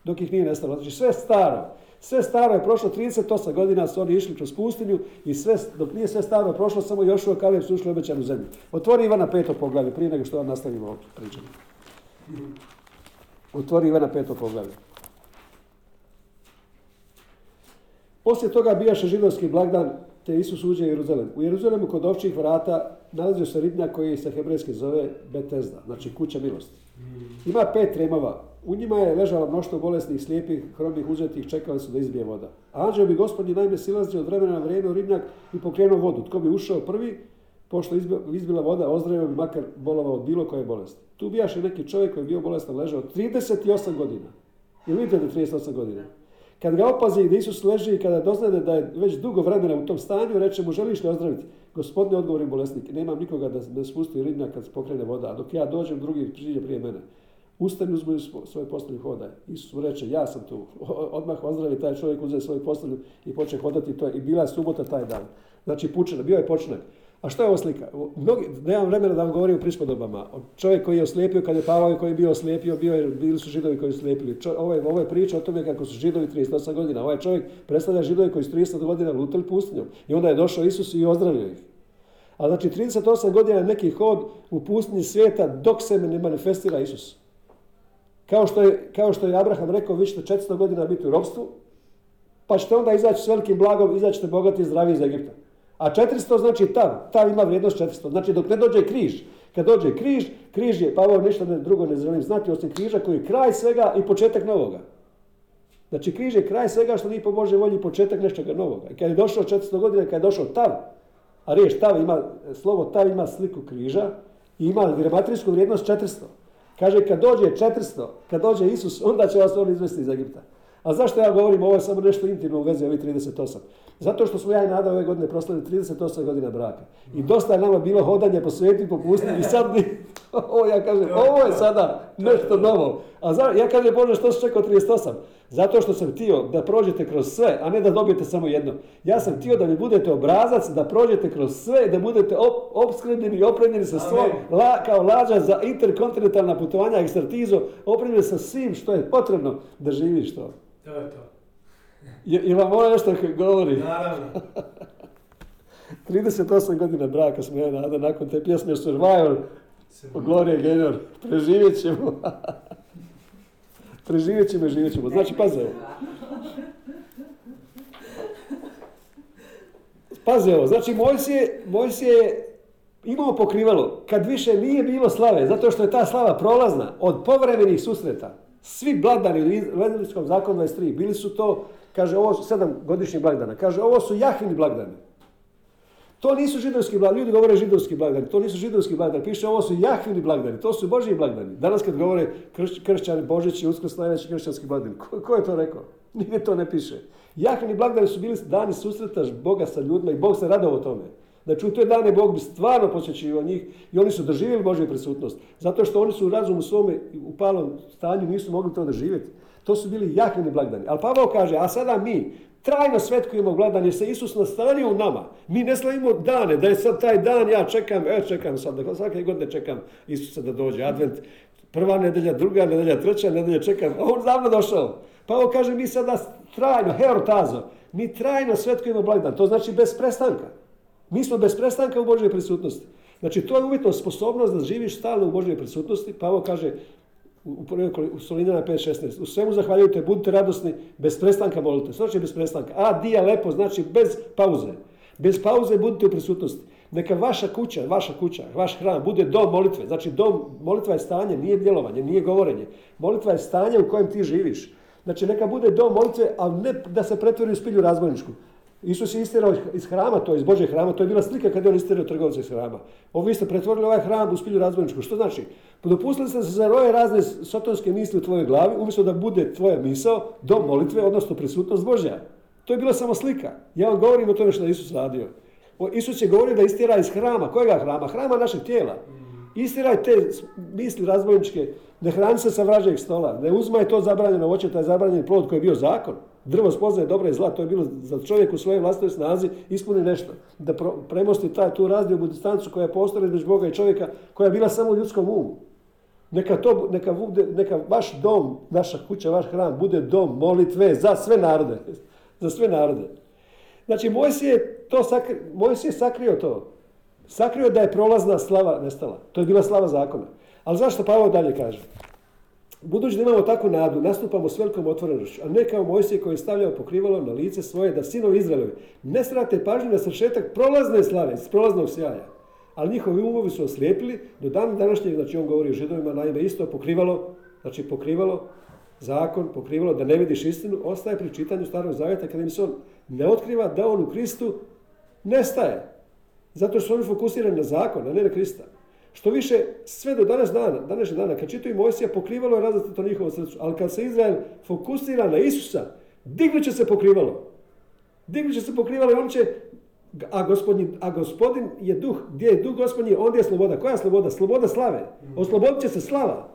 dok ih nije nestalo. Znači sve staro. Sve staro je prošlo, 38 godina su oni išli kroz pustinju i sve, dok nije sve staro prošlo, samo još u Kaleb su ušli obećanu zemlju. Otvori Ivana peto poglavlje, prije nego što vam nastavimo ovo pričanje. Otvori Ivana peto poglavlje. Poslije toga bijaše židovski blagdan, te Isus uđe u Jeruzalem. U Jeruzalemu kod ovčih vrata nalazio se ribnjak koji se hebrejski zove Betezda, znači kuća milosti. Ima pet tremova. U njima je ležalo mnoštvo bolesnih, slijepih, hromih, uzetih, čekali su da izbije voda. A anđeo bi gospodin naime silazio od vremena na vrijeme u ribnjak i pokrenuo vodu. Tko bi ušao prvi, pošto izbila voda, ozdravio bi makar bolovao od bilo koje bolesti. Tu bijaše neki čovjek koji je bio bolestan ležao 38 godina. Jel vidite da 38 godina? Kad ga opazi gdje Isus leži i kada doznade da je već dugo vremena u tom stanju, reče mu, želiš li ozdraviti? Gospodine, odgovori bolesnik, nemam nikoga da me spusti ribnjak kad pokrene voda, dok ja dođem, drugi priđe prije mene. Ustani, uzmi svoj postelju hodaj. Isus mu reče, ja sam tu. Odmah ozdravi taj čovjek, uzeo svoju postelju i počne hodati to. I bila je subota taj dan. Znači pučena, bio je počnak. A što je ovo slika? Mnogi, nemam vremena da vam govorim o prispodobama. Čovjek koji je oslijepio, kad je Pavao i koji je bio oslijepio, bio je, bili su židovi koji su slijepili. ovo, je, ovo je priča o tome kako su židovi 38 godina. Ovaj čovjek predstavlja židovi koji su 30 godina lutali pustinjom. I onda je došao Isus i ozdravio ih. A znači 38 godina je neki hod u pustinji svijeta dok se ne manifestira Isus. Kao što je, kao što je Abraham rekao, vi ćete 400 godina biti u robstvu, pa ćete onda izaći s velikim blagom, izaćete bogati i zdravi iz Egipta. A 400 znači tav, tav ima vrijednost 400. Znači dok ne dođe križ, kad dođe križ, križ je, pa ovo ništa drugo ne želim znati osim križa koji je kraj svega i početak novoga. Znači križ je kraj svega što nije po Božoj volji početak nečega novoga. I kad je došao 400 godina, kad je došao tav, a riječ tav ima, slovo tav ima sliku križa i ima gramatrijsku vrijednost 400. Kaže kad dođe 400, kad dođe Isus, onda će vas on izvesti iz Egipta. A zašto ja govorim, ovo je samo nešto intimno u vezi ovih 38. Zato što smo ja i Nada ove godine proslavili 38 godina braka. I dosta je nama bilo hodanje po svijetu po pustinji i sad mi, ovo ja kažem, ovo je sada nešto novo. A ja kažem, Bože, što si čekao 38? Zato što sam htio da prođete kroz sve, a ne da dobijete samo jedno. Ja sam htio da mi budete obrazac, da prođete kroz sve, da budete op i opremljeni sa svom, kao lađa za interkontinentalna putovanja, ekspertizo, opremljeni sa svim što je potrebno da živiš to. To je to. Je, vam ovo nešto govori? Naravno. 38 godina braka smo ja nada nakon te pjesme Survivor, Gloria Gaynor, preživjet ćemo. preživjet ćemo i živjet ćemo. Znači, pazi ovo. Pazi ovo, znači Mojsije, Mojsije je imao pokrivalo kad više nije bilo slave, zato što je ta slava prolazna od povremenih susreta. Svi blagdani u Levitskom zakonu 23 bili su to Kaže, ovo su sedam godišnjih blagdana. Kaže, ovo su Jahvini blagdani. To nisu židovski blagdani. Ljudi govore židovski blagdani. To nisu židovski blagdani. Piše, ovo su Jahvini blagdani. To su Božji blagdani. Danas kad govore krš, kršćani, Božić i Uskrs, najveći kršćanski blagdani. Ko, je to rekao? Nigdje to ne piše. Jahvini blagdani su bili dani susretaš Boga sa ljudima i Bog se radao o tome. Znači u toj dane Bog bi stvarno posjećivao njih i oni su doživjeli Božju prisutnost. Zato što oni su u razumu svome u palom stanju nisu mogli to doživjeti. To su bili jakini blagdani. Ali Pavao kaže, a sada mi trajno svetkujemo blagdan jer se Isus nastanio u nama. Mi ne slavimo dane, da je sad taj dan, ja čekam, e, čekam sad, da svake godine čekam Isusa da dođe, advent, prva nedelja, druga nedelja, treća nedelja, čekam, a on davno došao. Pavao kaže, mi sada trajno, herotazo, mi trajno svetkujemo blagdan, to znači bez prestanka. Mi smo bez prestanka u Božoj prisutnosti. Znači, to je uvjetno sposobnost da živiš stalno u Božoj prisutnosti. Pavo kaže, u, u Solinjana 5.16. U svemu zahvaljujte, budite radosni, bez prestanka molite. Znači bez prestanka. A, dija lepo, znači bez pauze. Bez pauze budite u prisutnosti. Neka vaša kuća, vaša kuća, vaš hram bude dom molitve. Znači dom, molitva je stanje, nije djelovanje, nije govorenje. Molitva je stanje u kojem ti živiš. Znači neka bude dom molitve, ali ne da se pretvori u spilju razbojničku. Isus je istirao iz hrama, to iz Božeg hrama, to je bila slika kada je on istirao trgovca iz hrama. Ovo vi ste pretvorili ovaj hram u spilju razbojničku. Što znači? Dopustili ste se zaroje razne sotonske misli u tvojoj glavi, umjesto da bude tvoja misao do molitve, odnosno prisutnost Božja. To je bila samo slika. Ja vam govorim o tome što je Isus radio. Isus je govorio da istira iz hrama. Kojega hrama? Hrama našeg tijela. Istiraj te misli razbojničke, ne hrani se sa vražeg stola, ne uzmaj to zabranjeno voće, taj zabranjeni plod koji je bio zakon. Drvo spoznaje dobro i zla, to je bilo za čovjek u svojoj vlastnoj snazi ispuni nešto. Da premosti taj, tu razdiobu distancu koja je postala između Boga i čovjeka, koja je bila samo u ljudskom umu. Neka, to, neka, bude, neka vaš dom, naša kuća, vaš hram bude dom molitve za sve narode. Za sve narode. Znači, Mojsije je, to sakri, Mojsije je sakrio to. Sakrio da je prolazna slava nestala. To je bila slava zakona. Ali zašto Pavao dalje kaže? Budući da imamo takvu nadu, nastupamo s velikom otvorenošću, a ne kao Mojsije koji je stavljao pokrivalo na lice svoje da sinovi Izraelovi ne srate pažnju na sršetak prolazne slave, s prolaznog sjaja. Ali njihovi umovi su oslijepili do dana današnjeg, znači on govori o židovima, naime isto pokrivalo, znači pokrivalo zakon, pokrivalo da ne vidiš istinu, ostaje pri čitanju starog zavjeta kada im se on ne otkriva da on u Kristu nestaje. Zato što su oni fokusirani na zakon, a ne na Krista. Što više, sve do danas dana, današnjeg dana, kad čitaju Mojsija, pokrivalo je to njihovo srcu. Ali kad se Izrael fokusira na Isusa, dignut će se pokrivalo. Dignut će se pokrivalo i on će, a gospodin, a gospodin je duh, gdje je duh gospodin, onda je sloboda. Koja je sloboda? Sloboda slave. Oslobodit će se slava.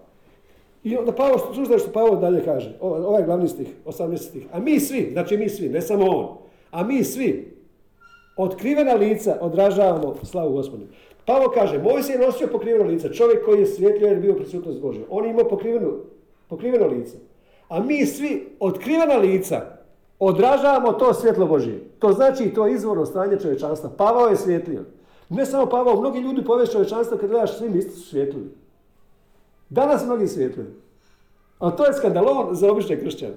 I onda Pavo, slušaj što Pavo dalje kaže, ovaj glavni stih, 18 stih. A mi svi, znači mi svi, ne samo on, a mi svi, otkrivena lica odražavamo slavu gospodinu. Pavo kaže, moj se je nosio pokriveno lice, čovjek koji je svjetlio jer je bio prisutnost Božja. On je imao pokriveno, pokriveno lice. A mi svi, otkrivena lica, odražavamo to svjetlo Božje. To znači to izvorno stanje čovječanstva. Pavao je svjetlio. Ne samo Pavao, mnogi ljudi povijest čovječanstva kad gledaš svi isti su svjetlili. Danas mnogi svjetljuju. Ali to je skandalon za obične kršćane.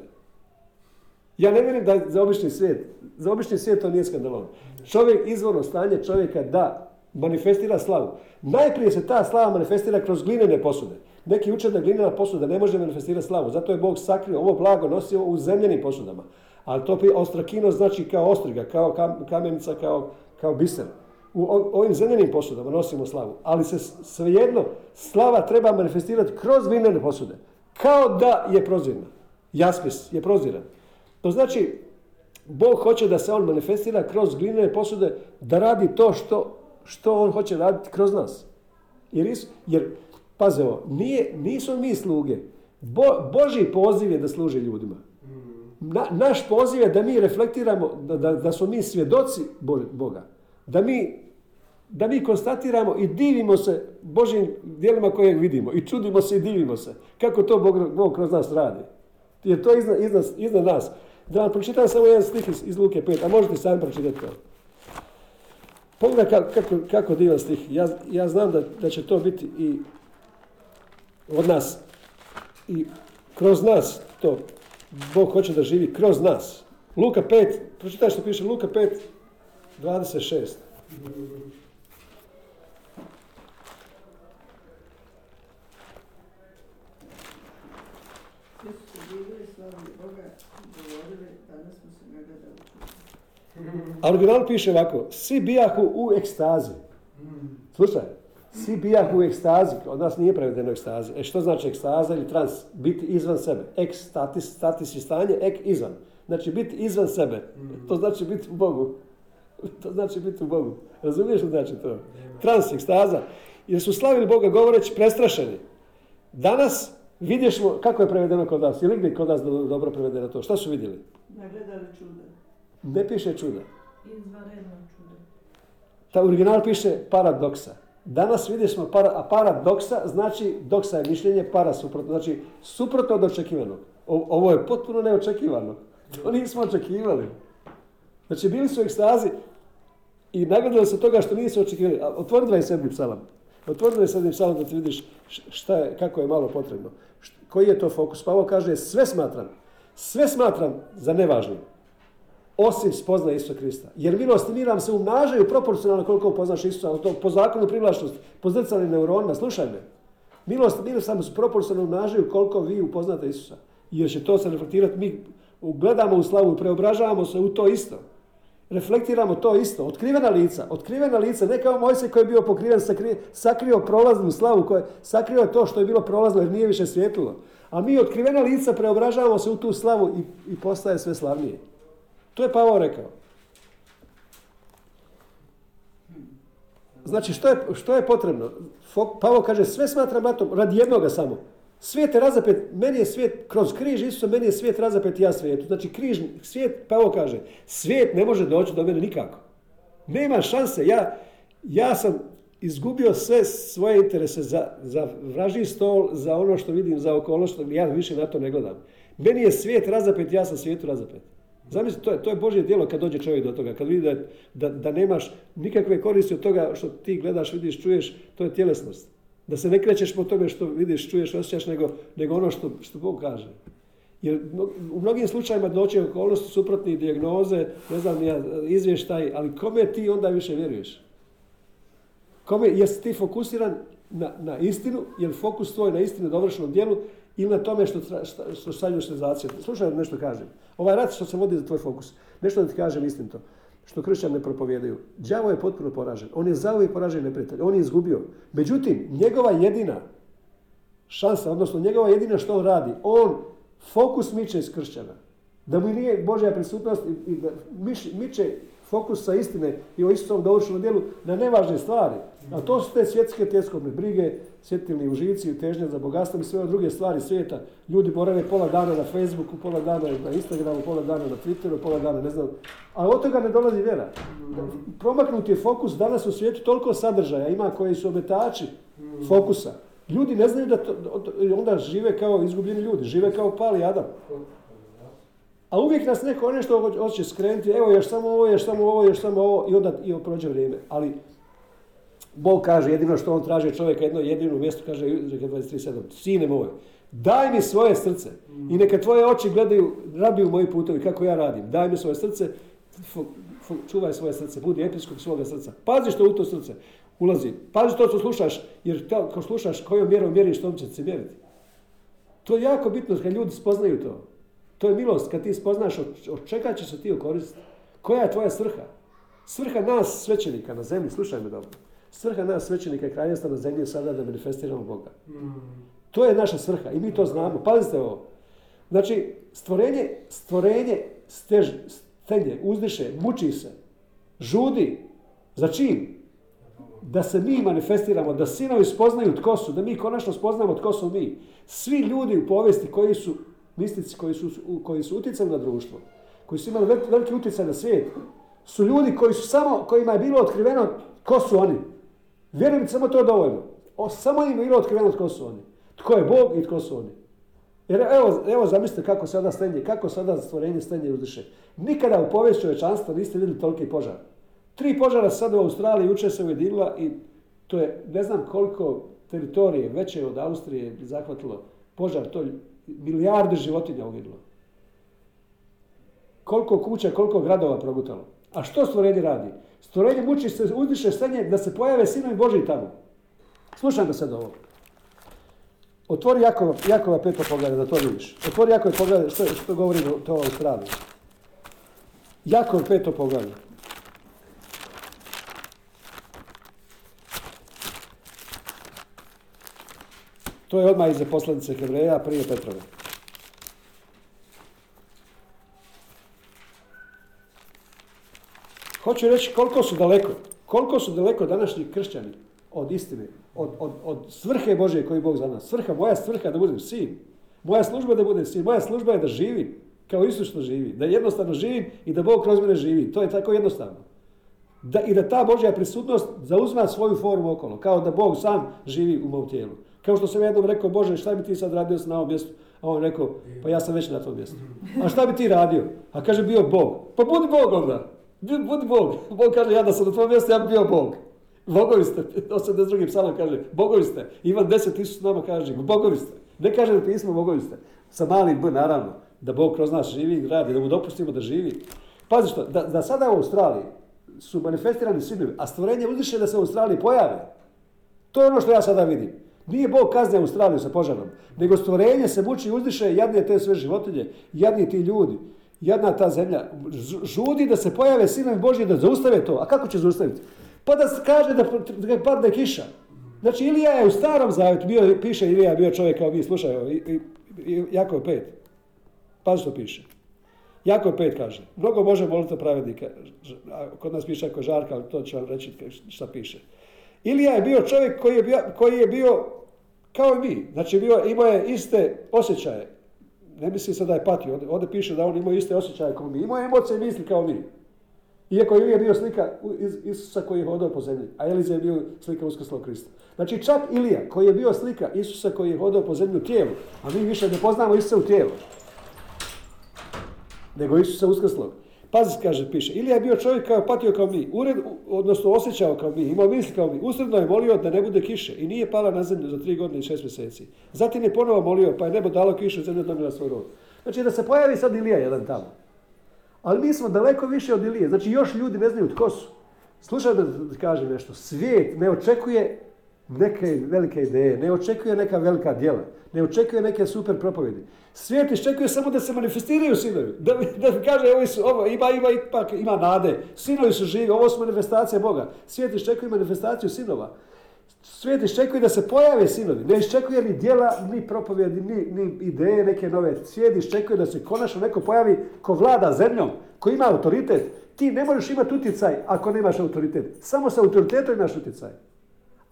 Ja ne vjerujem da za obični svijet, za obični svijet to nije skandalon. Čovjek, izvorno stanje čovjeka da manifestira slavu. Najprije se ta slava manifestira kroz glinene posude. Neki uče da glinena posuda ne može manifestirati slavu. Zato je Bog sakrio ovo blago nosio u zemljenim posudama. Ali to ostrakino znači kao ostriga, kao kamenica, kao, kao biser. U ovim zemljenim posudama nosimo slavu. Ali se svejedno slava treba manifestirati kroz glinene posude. Kao da je prozirna. Jaspis je proziran. To znači, Bog hoće da se on manifestira kroz glinene posude, da radi to što, što on hoće raditi kroz nas. Jer, jer paze ovo, nije, nisu mi sluge. Bo, Boži poziv je da služi ljudima. naš poziv je da mi reflektiramo, da, da, da smo mi svjedoci Boga. Da mi, da mi konstatiramo i divimo se Božim dijelima koje vidimo. I čudimo se i divimo se. Kako to Bog, Bog kroz nas radi. Jer to je iznad, iznad, iznad nas. Da vam pročitam samo jedan stih iz, iz Luke 5, a možete sami pročitati to. Pogledaj kako, kako, divan stih. Ja, ja znam da, da će to biti i od nas i kroz nas to. Bog hoće da živi kroz nas. Luka 5, pročitaj što piše Luka 5, 26. A original piše ovako, svi bijahu u ekstazi. Slušaj, svi bijahu u ekstazi, od nas nije prevedeno ekstazi. E što znači ekstaza ili trans? Biti izvan sebe. Ek statis, statis je stanje, ek izvan. Znači biti izvan sebe. To znači biti u Bogu. To znači biti u Bogu. Razumiješ što znači to? Trans, ekstaza. Jer su slavili Boga govoreći prestrašeni. Danas vidješmo kako je prevedeno kod nas. Je li kod nas dobro prevedeno to? Šta su vidjeli? Nagledali čuda. Ne piše čuda. Ta original piše paradoksa. Danas vidimo para, a paradoksa znači doksa je mišljenje, para suprotno, znači suprotno od očekivanog. ovo je potpuno neočekivano. To nismo očekivali. Znači bili su u ekstazi i nagledali se toga što nisu očekivali. Otvori 27. psalam. Otvori 27. psalam da ti vidiš šta je, kako je malo potrebno. Koji je to fokus? Pa ovo kaže sve smatram. Sve smatram za nevažnim osim spozna Isusa Krista. Jer milosti mi nam se umnažaju proporcionalno koliko upoznaš Isusa, to po zakonu privlačnosti, po zrcalnim neuronima, slušaj me. Milost, milost nam se proporcionalno umnažaju koliko vi upoznate Isusa. Jer će to se reflektirati, mi gledamo u slavu, preobražavamo se u to isto. Reflektiramo to isto. Otkrivena lica, otkrivena lica, ne kao Mojsej koji je bio pokriven, sakrio, prolaznu slavu, koje, sakrio to što je bilo prolazno jer nije više svjetlo. A mi otkrivena lica preobražavamo se u tu slavu i, i postaje sve slavnije. To je Pavao rekao. Znači, što je, što je potrebno? Pavao kaže, sve smatram matom radi jednoga samo. Svijet je razapet, meni je svijet, kroz križ Isusa, meni je svijet razapet, ja svijetu. Znači, križ, svijet, Pavao kaže, svijet ne može doći do mene nikako. Nema šanse. Ja, ja sam izgubio sve svoje interese za, za vraži stol, za ono što vidim, za okolnost, ja više na to ne gledam. Meni je svijet razapet, ja sam svijetu razapet. Zamisli, to je, to je Božje djelo kad dođe čovjek do toga, kad vidi da, da, nemaš nikakve koristi od toga što ti gledaš, vidiš, čuješ, to je tjelesnost. Da se ne krećeš po tome što vidiš, čuješ, osjećaš, nego, nego ono što, što Bog kaže. Jer u mnogim slučajima doće okolnosti suprotne dijagnoze, ne znam ja, izvještaj, ali kome ti onda više vjeruješ? Kome, jesi ti fokusiran na, na istinu, je li fokus tvoj na istinu dovršenom djelu ili na tome što, što, što šaljuješ senzacije. Slušaj nešto kažem. Ovaj rat što se vodi za tvoj fokus. Nešto da ti kažem istinito. Što kršćani ne propovijedaju. Đavo je potpuno poražen. On je zauvijek poražen neprijatelj. On je izgubio. Međutim, njegova jedina šansa, odnosno njegova jedina što on radi, on fokus miče iz kršćana. Da mu nije Božja prisutnost i da miče fokus sa istine i o istom dovršenom djelu na nevažne stvari. A to su te svjetske tjeskobne brige, svjetilni užici, težnja za bogatstvom i sve ove druge stvari svijeta. Ljudi borave pola dana na Facebooku, pola dana na Instagramu, pola dana na Twitteru, pola dana ne znam. A od toga ne dolazi vjera. Promaknuti je fokus danas u svijetu toliko sadržaja ima koji su obetači fokusa. Ljudi ne znaju da onda žive kao izgubljeni ljudi, žive kao pali Adam. A uvijek nas neko nešto hoće skrenuti, evo još samo ovo, još samo ovo, još samo ovo i onda i prođe vrijeme. Ali Bog kaže jedino što on traži čovjeka jedno jedino mjesto, kaže 23.7. Sine moj, daj mi svoje srce i neka tvoje oči gledaju, rabiju moji putovi kako ja radim. Daj mi svoje srce, čuvaj svoje srce, budi episkop svoga srca. Pazi što u to srce ulazi. Pazi to što slušaš, jer ako slušaš kojom mjerom mjeriš, tom će se mjeriti. To je jako bitno kad ljudi spoznaju to. To je milost kad ti spoznaš od čega će se ti okoristiti. Koja je tvoja svrha? Svrha nas svećenika na zemlji, slušaj me dobro. Svrha nas svećenika i kraljevstva na zemlji je sada da manifestiramo Boga. To je naša svrha i mi to znamo. Pazite ovo. Znači, stvorenje, stvorenje stež, stenje, uzdiše, muči se, žudi. Za čim? Da se mi manifestiramo, da sinovi spoznaju tko su, da mi konačno spoznamo tko su mi. Svi ljudi u povijesti koji su mistici koji su, koji su utjecali na društvo, koji su imali veliki utjecaj na svijet, su ljudi koji su samo, kojima je bilo otkriveno ko su oni. Vjerujem samo to dovoljno. O, samo im je bilo otkriveno tko su oni. Tko je Bog i tko su oni. Jer evo, evo zamislite kako sada stenje, kako sada stvorenje stenje uzdiše. Nikada u povijest čovječanstva niste vidjeli toliki požar. Tri požara sada u Australiji jučer se ujedinila i to je ne znam koliko teritorije veće od Austrije zahvatilo požar. To milijarde životinja uvidilo. Koliko kuća, koliko gradova progutalo. A što stvorenje radi? Stvorenje muči se, uzdiše stanje da se pojave sinovi Boži tamo. Slušaj ga sad ovo. Otvori Jakova, Jakova peto pogleda da to vidiš. Otvori Jakova pogleda što, što govori to o Australiji. Jakov peto pogleda. To je odmah iza poslanice Hebreja prije Petrove. Hoću reći koliko su daleko, koliko su daleko današnji kršćani od istine, od, od, od svrhe Božje koji Bog za nas. Svrha, moja svrha da budem sin. Moja služba da budem sin. Moja služba je da živim kao Isus što živi. Da jednostavno živim i da Bog kroz mene živi. To je tako jednostavno. Da, I da ta Božja prisutnost zauzma svoju formu okolo. Kao da Bog sam živi u mom tijelu. Kao što sam jednom rekao, Bože, šta bi ti sad radio na ovom mjestu? A on rekao, pa ja sam već na tom mjestu. A šta bi ti radio? A kaže, bio Bog. Pa budi Bog onda. Budi Bog. Bog kaže, ja da sam na tvojom mjestu, ja bi bio Bog. Bogovi ste. 82. psalom kaže, bogovi ste. Ivan 10 Isus nama kaže, bogovi ste. Ne kaže da pismo bogovi ste. Sa malim B, naravno. Da Bog kroz nas živi i radi, da mu dopustimo da živi. Pazi što, da, da sada u Australiji su manifestirani sinovi, a stvorenje uzdiše da se u Australiji pojave. To je ono što ja sada vidim. Nije Bog kaznio Australiju sa požarom, nego stvorenje se muči i uzdiše jadne te sve životinje, jadni ti ljudi, jadna ta zemlja. Žudi da se pojave sinovi Božji da zaustave to. A kako će zaustaviti? Pa da kaže da, da padne kiša. Znači Ilija je u starom zavjetu, bio, piše Ilija, bio čovjek kao vi, slušaj, i, i, Jakov 5. Pa što piše. Jakov 5 kaže, mnogo može moliti pravednika. Kod nas piše ako je žarka, ali to ću vam reći šta piše. Ilija je bio čovjek koji je bio, koji je bio kao i mi. Znači bio, imao je iste osjećaje. Ne misli se da je patio. Ovdje, ovdje piše da on imao iste osjećaje kao mi. Imao je emocije i misli kao mi. Iako je bio slika Isusa koji je hodao po zemlji, a Eliza je bio slika uskrslog Krista. Znači čak Ilija koji je bio slika Isusa koji je hodao po zemlji u tijelu, a mi više ne poznamo Isusa u tijelu, nego Isusa uskrslog. Pazi, kaže, piše, Ilija je bio čovjek kao patio kao mi, ured, odnosno osjećao kao mi, imao misli kao mi, usredno je molio da ne bude kiše i nije pala na zemlju za tri godine i šest mjeseci. Zatim je ponovo molio, pa je nebo dalo kišu i zemlja dobila svoj rod. Znači da se pojavi sad Ilija jedan tamo. Ali mi smo daleko više od Ilije. Znači još ljudi ne znaju tko su. Slušaj da kažem nešto. Svijet ne očekuje neke velike ideje, ne očekuje neka velika djela, ne očekuje neke super propovjedi. Svijet iščekuje samo da se manifestiraju sinovi. Da, da kaže, ovo, su, ovo ima, ima, ipak, ima nade. Sinovi su živi, ovo su manifestacije Boga. Svijet iščekuje manifestaciju sinova. Svijet iščekuje da se pojave sinovi. Ne iščekuje ni djela, ni propovjedi, ni, ni ideje neke nove. Svijet iščekuje da se konačno neko pojavi ko vlada zemljom, ko ima autoritet. Ti ne možeš imati utjecaj ako nemaš autoritet. Samo sa autoritetom imaš utjecaj.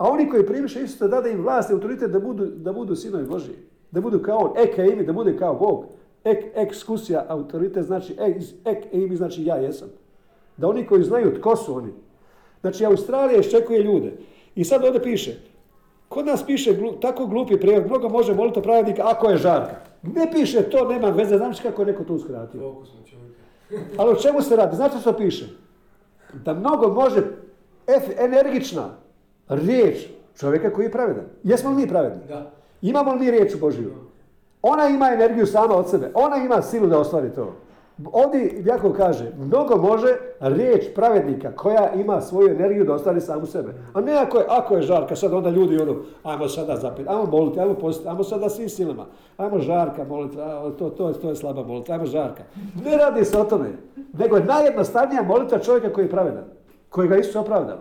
A oni koji primiše Isusa dade im vlast i autoritet da budu, da budu sinovi Božji. Da budu kao on. Eke imi, da bude kao Bog. Ek, ekskusija, autoritet znači ek, ek imi znači ja jesam. Da oni koji znaju tko su oni. Znači Australija iščekuje ljude. I sad ovdje piše, kod nas piše glu- tako glupi prijevod, mnogo može moliti pravednika ako je žarka. Ne piše to, nema veze, znaš kako je neko to uskratio. Ali o čemu se radi? Znate što piše? Da mnogo može energična riječ čovjeka koji je pravedan. Jesmo li mi pravedni? Da. Imamo li mi riječ Božiju? Ona ima energiju sama od sebe. Ona ima silu da ostvari to. Ovdje Jakov kaže, mnogo može riječ pravednika koja ima svoju energiju da ostvari samu sebe. A ne ako je, ako je žarka, sad onda ljudi ono, ajmo sada zapet, ajmo moliti, ajmo postiti, ajmo sada svim silama, ajmo žarka moliti, to, to, je- to je slaba molitva, ajmo žarka. Ne radi se o tome, nego je najjednostavnija molitva čovjeka koji je pravedan, koji ga Isus opravdao.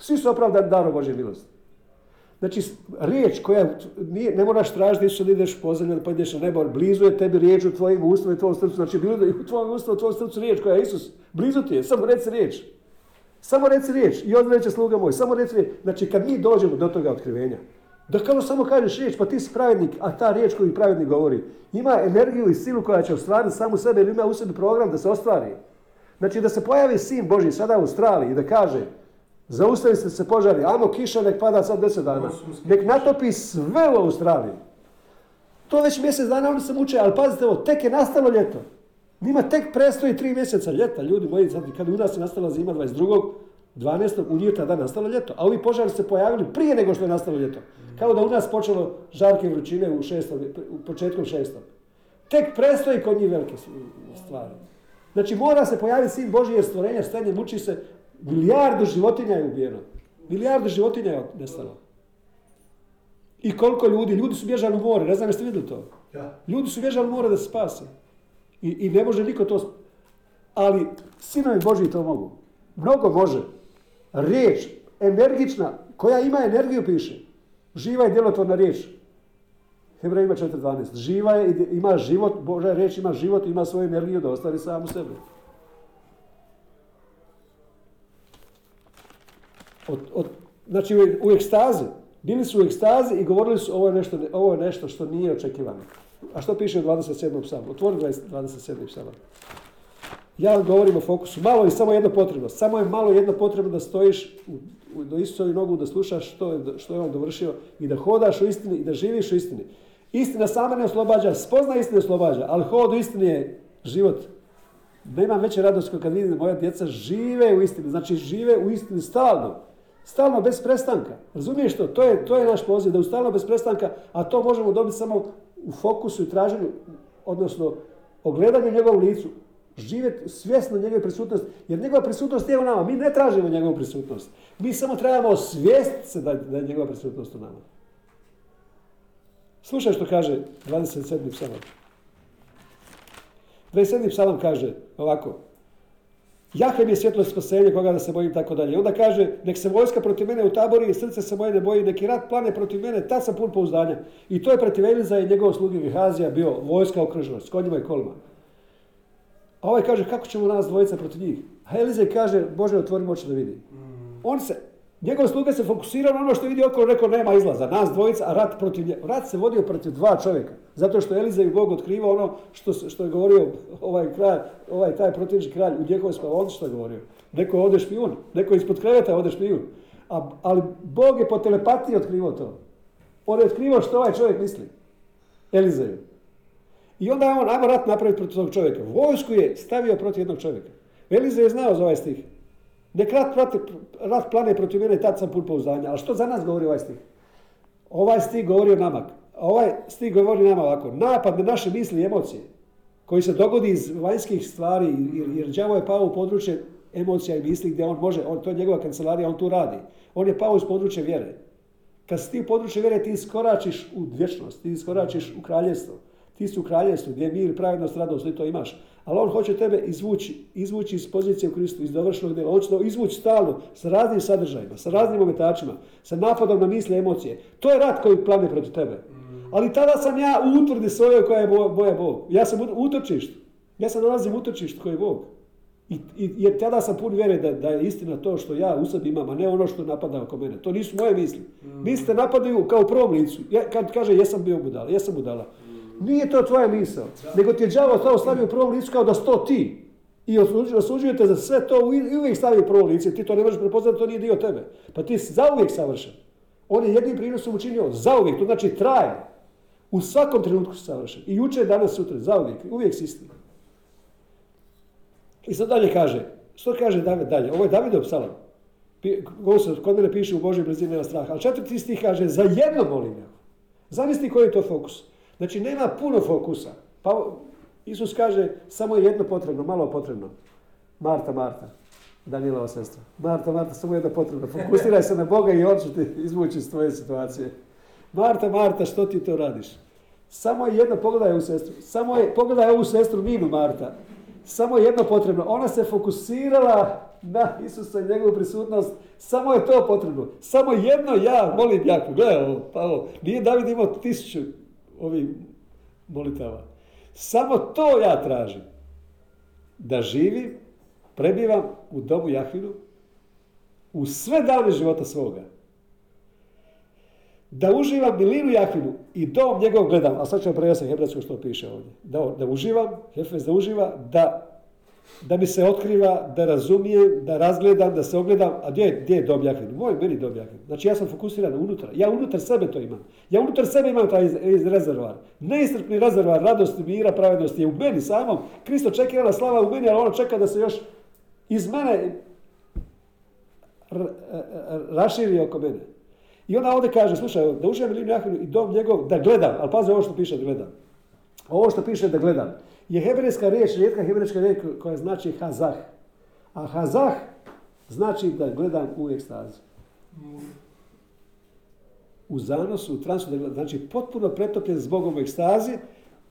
Svi su opravdani darom Božje milosti. Znači, riječ koja, nije, ne moraš tražiti Isusa da ideš po zemlju, pa ideš na nebo, blizu je tebi riječ u tvojim ustima i tvojom srcu. Znači, bilo je u tvojom ustima, u tvojom srcu riječ koja je Isus. Blizu ti je, samo reci riječ. Samo reci riječ i odmah će sluga moj, samo reci riječ. Znači, kad mi dođemo do toga otkrivenja, da kao samo kažeš riječ, pa ti si pravednik, a ta riječ koju pravednik govori, ima energiju i silu koja će ostvariti samu sebe, jer ima u sebi program da se ostvari. Znači, da se pojavi sin Boži sada u Australiji i da kaže, Zaustavi se se požari, ajmo kiša nek pada sad 10 dana. Nek natopi sve u Australiji. To već mjesec dana oni se muče, ali pazite ovo, tek je nastalo ljeto. Njima tek prestoji tri mjeseca ljeta, ljudi moji, sad kad u nas je nastala zima 22. 12. u njih tada nastalo ljeto. A ovi požari se pojavili prije nego što je nastalo ljeto. Kao da u nas počelo žarke vrućine u, šestom, u početkom šestom. Tek prestoji kod njih velike stvari. Znači mora se pojaviti sin Boži jer stvorenja stanje muči se. Milijardu životinja je ubijeno. Milijardu životinja je nestalo. I koliko ljudi, ljudi su bježali u more, ne znam jeste vidjeli to. Ljudi su bježali u more da se spase. I, I ne može niko to... Ali sinovi Božji to mogu. Mnogo može. Riječ, energična, koja ima energiju piše. Živa i djelotvorna riječ. Hebrejima 4.12. Živa je, ima život, Božja riječ ima život, ima svoju energiju da ostvari samu sebe. Od, od, znači u, u ekstazi. Bili su u ekstazi i govorili su ovo je nešto, ovo je nešto što nije očekivano. A što piše u 27. psalmu? Otvori 20 27. psalam. Ja vam govorim o fokusu. Malo je samo jedno potrebno. Samo je malo jedno potrebno da stojiš u, do Isusovi nogu, da slušaš što je, što je on dovršio i da hodaš u istini i da živiš u istini. Istina sama ne oslobađa, spozna istina oslobađa, ali hod u istini je život. Nemam veće radosti kad vidim da moja djeca žive u istini. Znači žive u istini stalno. Stalno bez prestanka. Razumiješ to? To je, to je naš poziv, da u stalno bez prestanka, a to možemo dobiti samo u fokusu i traženju, odnosno ogledanju njegovom licu. Živjeti svjesno njegove prisutnosti, jer njegova prisutnost je u nama. Mi ne tražimo njegovu prisutnost. Mi samo trebamo osvijestiti se da, da je njegova prisutnost u nama. Slušaj što kaže 27. psalam. 27. psalam kaže ovako. Jahve mi je svjetlo spasenje, koga da se bojim, tako dalje. I onda kaže, nek se vojska protiv mene utabori i srce se moje ne boji, neki rat plane protiv mene, tad sam pun pouzdanja. I to je protiv Eliza i njegovog sluge Gehazija bio vojska okružena, s konjima i kolima. A ovaj kaže, kako ćemo nas dvojica protiv njih? A Elizej kaže, Bože, otvori oči da vidi. On se, njegov sluga se fokusirao na ono što vidi okolo, rekao, nema izlaza, nas dvojica, a rat protiv nje. Rat se vodio protiv dva čovjeka. Zato što Elizej Bog otkrivao ono što, što je govorio ovaj kralj, ovaj taj protivnički kralj u njegovoj spavonici što je govorio. Neko je ovdje špijun, neko je ispod kreveta ovdje špijun. A, ali Bog je po telepatiji otkrivao to. On je otkrivao što ovaj čovjek misli. Elizeju. I onda je on, ajmo rat napraviti protiv tog čovjeka. Vojsku je stavio protiv jednog čovjeka. Elizej je znao za ovaj stih. Nek rat, prati, rat plane protiv mene, tad sam pun pouzdanja. Ali što za nas govori ovaj stih? Ovaj stih govori o nama. Ovaj stih govori nama ovako. Napad na naše misli i emocije koji se dogodi iz vanjskih stvari, jer, đavo je pao u područje emocija i misli gdje on može, on, to je njegova kancelarija, on tu radi. On je pao iz područja vjere. Kad si ti u području vjere, ti iskoračiš u vječnost, ti iskoračiš u kraljevstvo. Ti si u kraljevstvu gdje je mir, pravednost, radost, ti to imaš. Ali on hoće tebe izvući, izvući iz pozicije u Kristu, iz dovršenog djela. On će to izvući stalno, sa raznim sadržajima, sa raznim ometačima, sa napadom na misle, emocije. To je rat koji plane protiv tebe. Ali tada sam ja u utvrdi svojoj koja je moja Bog. Ja sam u utočištu. Ja sam nalazim u utočištu koji je Bog. I, i, jer tada sam pun vjere da, da je istina to što ja u sebi imam, a ne ono što napada oko mene. To nisu moje misli. Misle napadaju kao u prvom licu. Ja, kad kaže jesam bio budala, jesam budala. Nije to tvoja misao. Nego ti je đavo to stavio u prvom licu kao da sto ti. I osuđujete za sve to i uvijek stavi u prvo lice. Ti to ne možeš prepoznati, to nije dio tebe. Pa ti si zauvijek savršen. On je jednim prinosom učinio zauvijek, to znači traje. U svakom trenutku si savršen. I jučer, danas, sutra, zauvijek. Uvijek si isti. I sad dalje kaže, što kaže David dalje? Ovo je Davidov psalam. Kod mene piše u Božoj blizini nema straha. Ali četvrti stih kaže, za jedno molim ja. Zamisli koji je to fokus. Znači, nema puno fokusa. Pa Isus kaže, samo je jedno potrebno, malo potrebno. Marta, Marta, Danielova sestra. Marta, Marta, samo jedno potrebno. Fokusiraj se na Boga i on će ti izvući iz tvoje situacije. Marta, Marta, što ti to radiš? Samo je jedno, pogledaj ovu sestru. Samo je, pogledaj ovu sestru Ninu, Marta. Samo je jedno potrebno. Ona se fokusirala na Isusa i njegovu prisutnost. Samo je to potrebno. Samo jedno ja molim jako. Gledaj ovo, pa ovo. Nije David imao tisuću ovih molitava. Samo to ja tražim. Da živim, prebivam u domu Jahvinu u sve dane života svoga. Da uživam milinu Jahvinu i dom njegov gledam, a sad ćemo prevesti hebrejsko što piše ovdje. Da, da uživam, Hefes da uživa, da, da mi se otkriva, da razumijem, da razgledam, da se ogledam. A gdje, je, gdje je dom Jahvinu? Moj meni dom Jahvinu. Znači ja sam fokusiran unutra. Ja unutar sebe to imam. Ja unutar sebe imam taj rezervar. Neistrpni rezervar radosti, mira, pravednosti je u meni samom. Kristo čekira slava u meni, ali ono čeka da se još iz mene raširi oko mene. I ona ovdje kaže, slušaj, da uživam milinu Jahvinu i dom njegov, da gledam, ali pazi ovo što piše da gledam. Ovo što piše da gledam je hebrejska riječ, rijetka hebrejska riječ koja znači hazah. A hazah znači da gledam u ekstazi. U zanosu, u transu, da znači potpuno pretopljen s u ekstazi,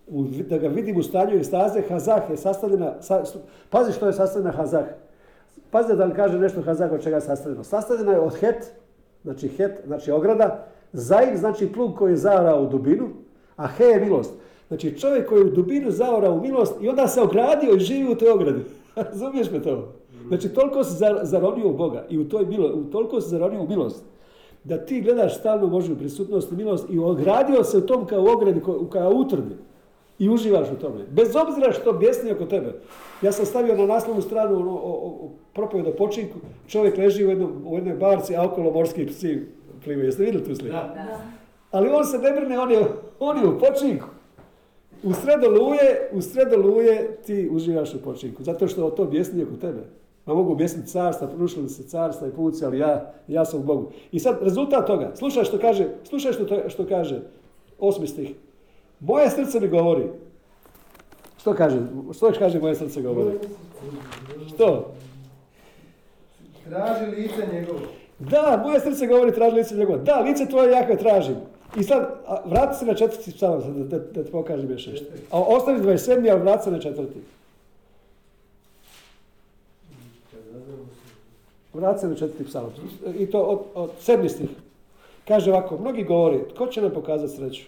u, da ga vidim u stanju ekstaze, hazah je sastavljena, sa, pazi što je sastavljena hazah. Pazi da vam kaže nešto hazah od čega je sastavljeno. Sastavljena je od het, znači het, znači ograda, zaim znači plug koji je zaorao u dubinu, a he je milost. Znači čovjek koji je u dubinu zaorao u milost i onda se ogradio i živi u toj ogradi. Razumiješ me to? Znači toliko se zaronio u Boga i u toj milo, toliko se zaronio u milost da ti gledaš stalno Božju prisutnost i milost i ogradio se u tom kao ogradi, kao utrdi i uživaš u tome. Bez obzira što bjesni oko tebe. Ja sam stavio na naslovnu stranu ono, o, o, o propoved o počinku, čovjek leži u, jednom, u jednoj barci, a okolo morski psi plivaju. Jeste vidjeli tu sliku? Da, da. Ali on se ne brine, on je, on je u počinku. U sredo luje, u sredo luje ti uživaš u počinku. Zato što to bjesni oko tebe. Ma mogu objasniti carstva, prušili se carstva i puci, ali ja, ja sam u Bogu. I sad rezultat toga, slušaj što kaže, slušaj što, to, što kaže osmi stih. Moje srce mi govori. Što kaže? Što kaže moje srce govori? Što? Traži lice njegovo. Da, moje srce govori traži lice njegovo. Da, lice tvoje jakve tražim. I sad, vrati se na četvrti psalam, da, da, da ti pokažem još nešto. A ostavi 27. ali vrati se na četvrti. Vrati se na četvrti psalam. I to od, od sedmi stih. Kaže ovako, mnogi govori, tko će nam pokazati sreću?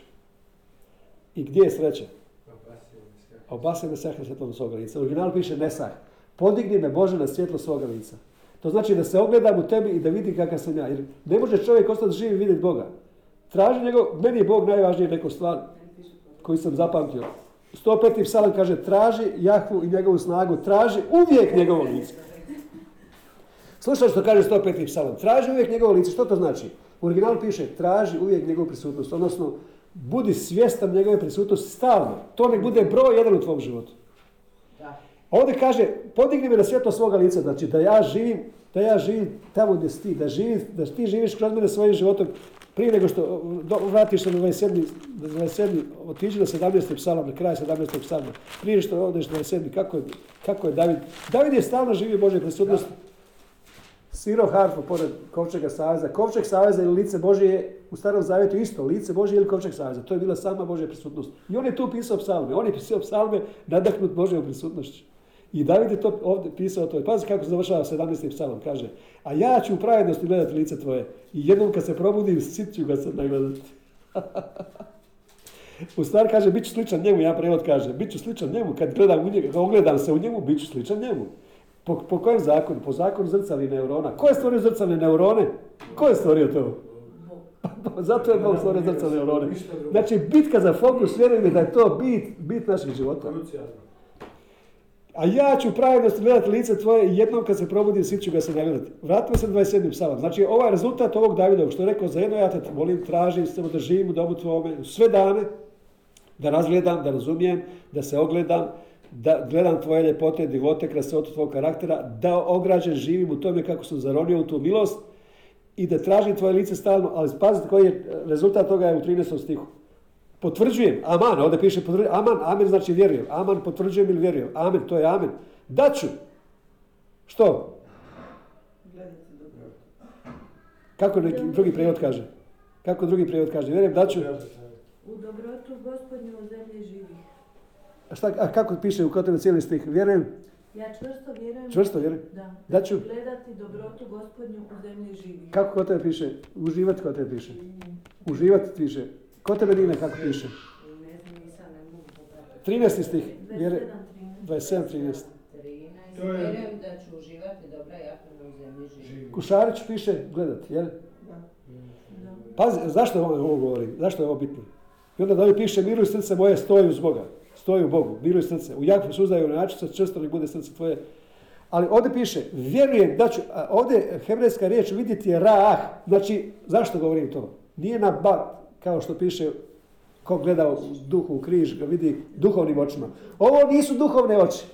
I gdje je sreća? Obasaj me sah na svjetlom svoga lica. U originalu piše nesah. Podigni me Bože na svjetlo svoga lica. To znači da se ogledam u tebi i da vidi kakav sam ja. Jer ne može čovjek ostati živ i vidjeti Boga. Traži njegov, meni je Bog najvažniji neko stvar koju sam zapamtio. 105. psalam kaže, traži Jahvu i njegovu snagu, traži uvijek njegovo lice. Slušaj što kaže 105. psalam, traži uvijek njegovo lice, što to znači? U originalu piše, traži uvijek njegovu prisutnost, odnosno budi svjestan njegove prisutnosti stalno. To nek bude broj jedan u tvom životu. Ovdje kaže, podigni me na svjetlo svoga lica, znači da ja živim, da ja živim tamo gdje si ti, da, živi, da ti živiš kroz mene svojim životom, prije nego što do, vratiš se na 27. 27. otiđi na 17. psalam, na kraj 17. psalma, prije što odeš na 27. Kako je, kako je David? David je stalno živio Bože prisutnosti. Svirao harfu pored Kovčega saveza. Kovčeg saveza ili lice Božje je u starom zavjetu isto, lice Božje ili Kovčeg saveza. To je bila sama Božja prisutnost. I on je tu pisao psalme. On je pisao psalme nadahnut Božjom prisutnošću. I David je to ovdje pisao to. Pazi kako se završava 17. psalom. Kaže, a ja ću u pravednosti gledati lice tvoje. I jednom kad se probudim, sit ću ga sad nagledati. U stvari kaže, bit ću sličan njemu, ja prevod kaže, bit ću sličan njemu, kad gledam u njega, ogledam se u njemu, bit ću sličan njemu. Po, po kojem zakonu? Po zakonu zrcalnih neurona. Ko je stvorio zrcalne neurone? Ko je stvorio to? Zato je Bog stvorio zrcalne neurone. Znači, bitka za fokus, vjerujem da je to bit, bit našeg života. A ja ću pravednost gledati lice tvoje jednom kad se probudim, svi ću ga se nagledati. Vratimo se 27. psalam. Znači, ovaj rezultat ovog Davidovog, što je rekao, za jedno ja te molim, tražim, da živim u domu tvome, sve dane, da razgledam, da razumijem, da se ogledam, da gledam tvoje ljepote, divote, krasotu tvog karaktera, da ograđen živim u tome kako sam zaronio u tu milost i da tražim tvoje lice stalno, ali pazite koji je rezultat toga je u 13. stihu. Potvrđujem, aman, ovdje piše potvrđujem, aman, amen znači vjerujem, aman potvrđujem ili vjerujem, amen, to je amen. Daću. Što? Kako neki drugi prijevod kaže? Kako drugi prijevod kaže? Vjerujem, daću. U dobrotu gospodnju u zemlji živih. A, šta, a kako piše u kod cijeli stih? Vjerujem, Ja čvrsto vjerujem čvrsto vjerujem. da, Da ću. gledati dobrotu gospodnju u zemlji živih. Kako kod tebe piše? Uživati kod tebe piše. Uživati piše. Kod tebe Nina kako piše? Ne znam, nisam, ne mogu popratiti. 13. stih. Vjere, 27, 13. 27, 13. 13. To je- Vjerujem da ću uživati dobra jakna u zemlji živi. Kušarić piše gledati, jel? Da. Da. Pazi, zašto ovo, ovo govorim? Zašto je ovo bitno? I onda dalje piše, miruj srce moje, stoji uz Boga. Stoji u Bogu, miruj srce. U Jakvu suzdaju načica, čvrsto nek bude srce tvoje. Ali ovdje piše, vjerujem da ću, a ovdje hebrejska riječ vidjeti je raah. Znači, zašto govorim to? Nije na bat, kao što piše ko gleda u duhu u križ, ga vidi duhovnim očima. Ovo nisu duhovne oči.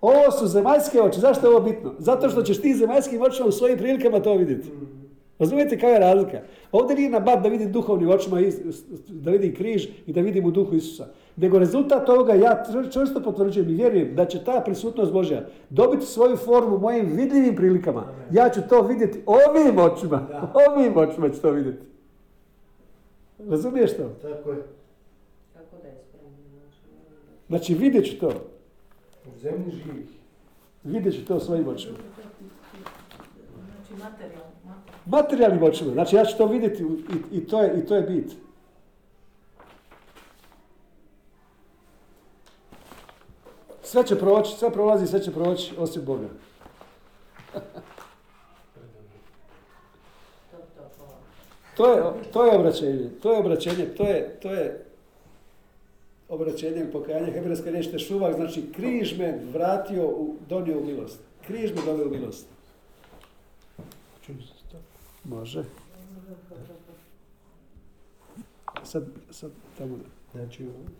Ovo su zemaljske oči. Zašto je ovo bitno? Zato što ćeš ti zemaljskim očima u svojim prilikama to vidjeti. Razumijete kakva je razlika? Ovdje nije na bat da vidim duhovnim očima, da vidim križ i da vidim u duhu Isusa. Nego rezultat toga ja čvr- čvrsto potvrđujem i vjerujem da će ta prisutnost Božja dobiti svoju formu u mojim vidljivim prilikama. Ja ću to vidjeti ovim očima. Da. Ovim očima ću to vidjeti. Razumiješ to? Tako je. Kako da je spremno? Znači, Znači vidjet ću to. U zemlji živih. Vidjet ću to svojim očima. Znači Materijalnim očima. Znači ja ću to vidjeti i, i, to, je, i to je bit. Sve će proći, sve prolazi, sve će proći, osim Boga. To, je, to je obraćenje, to je obraćenje, to je, to je obraćenje i pokajanje. Hebrejska riječ tešuvak, znači križ me vratio, u, donio u milost. Križ me donio u milost. Može. Sad, sad tamo. Znači,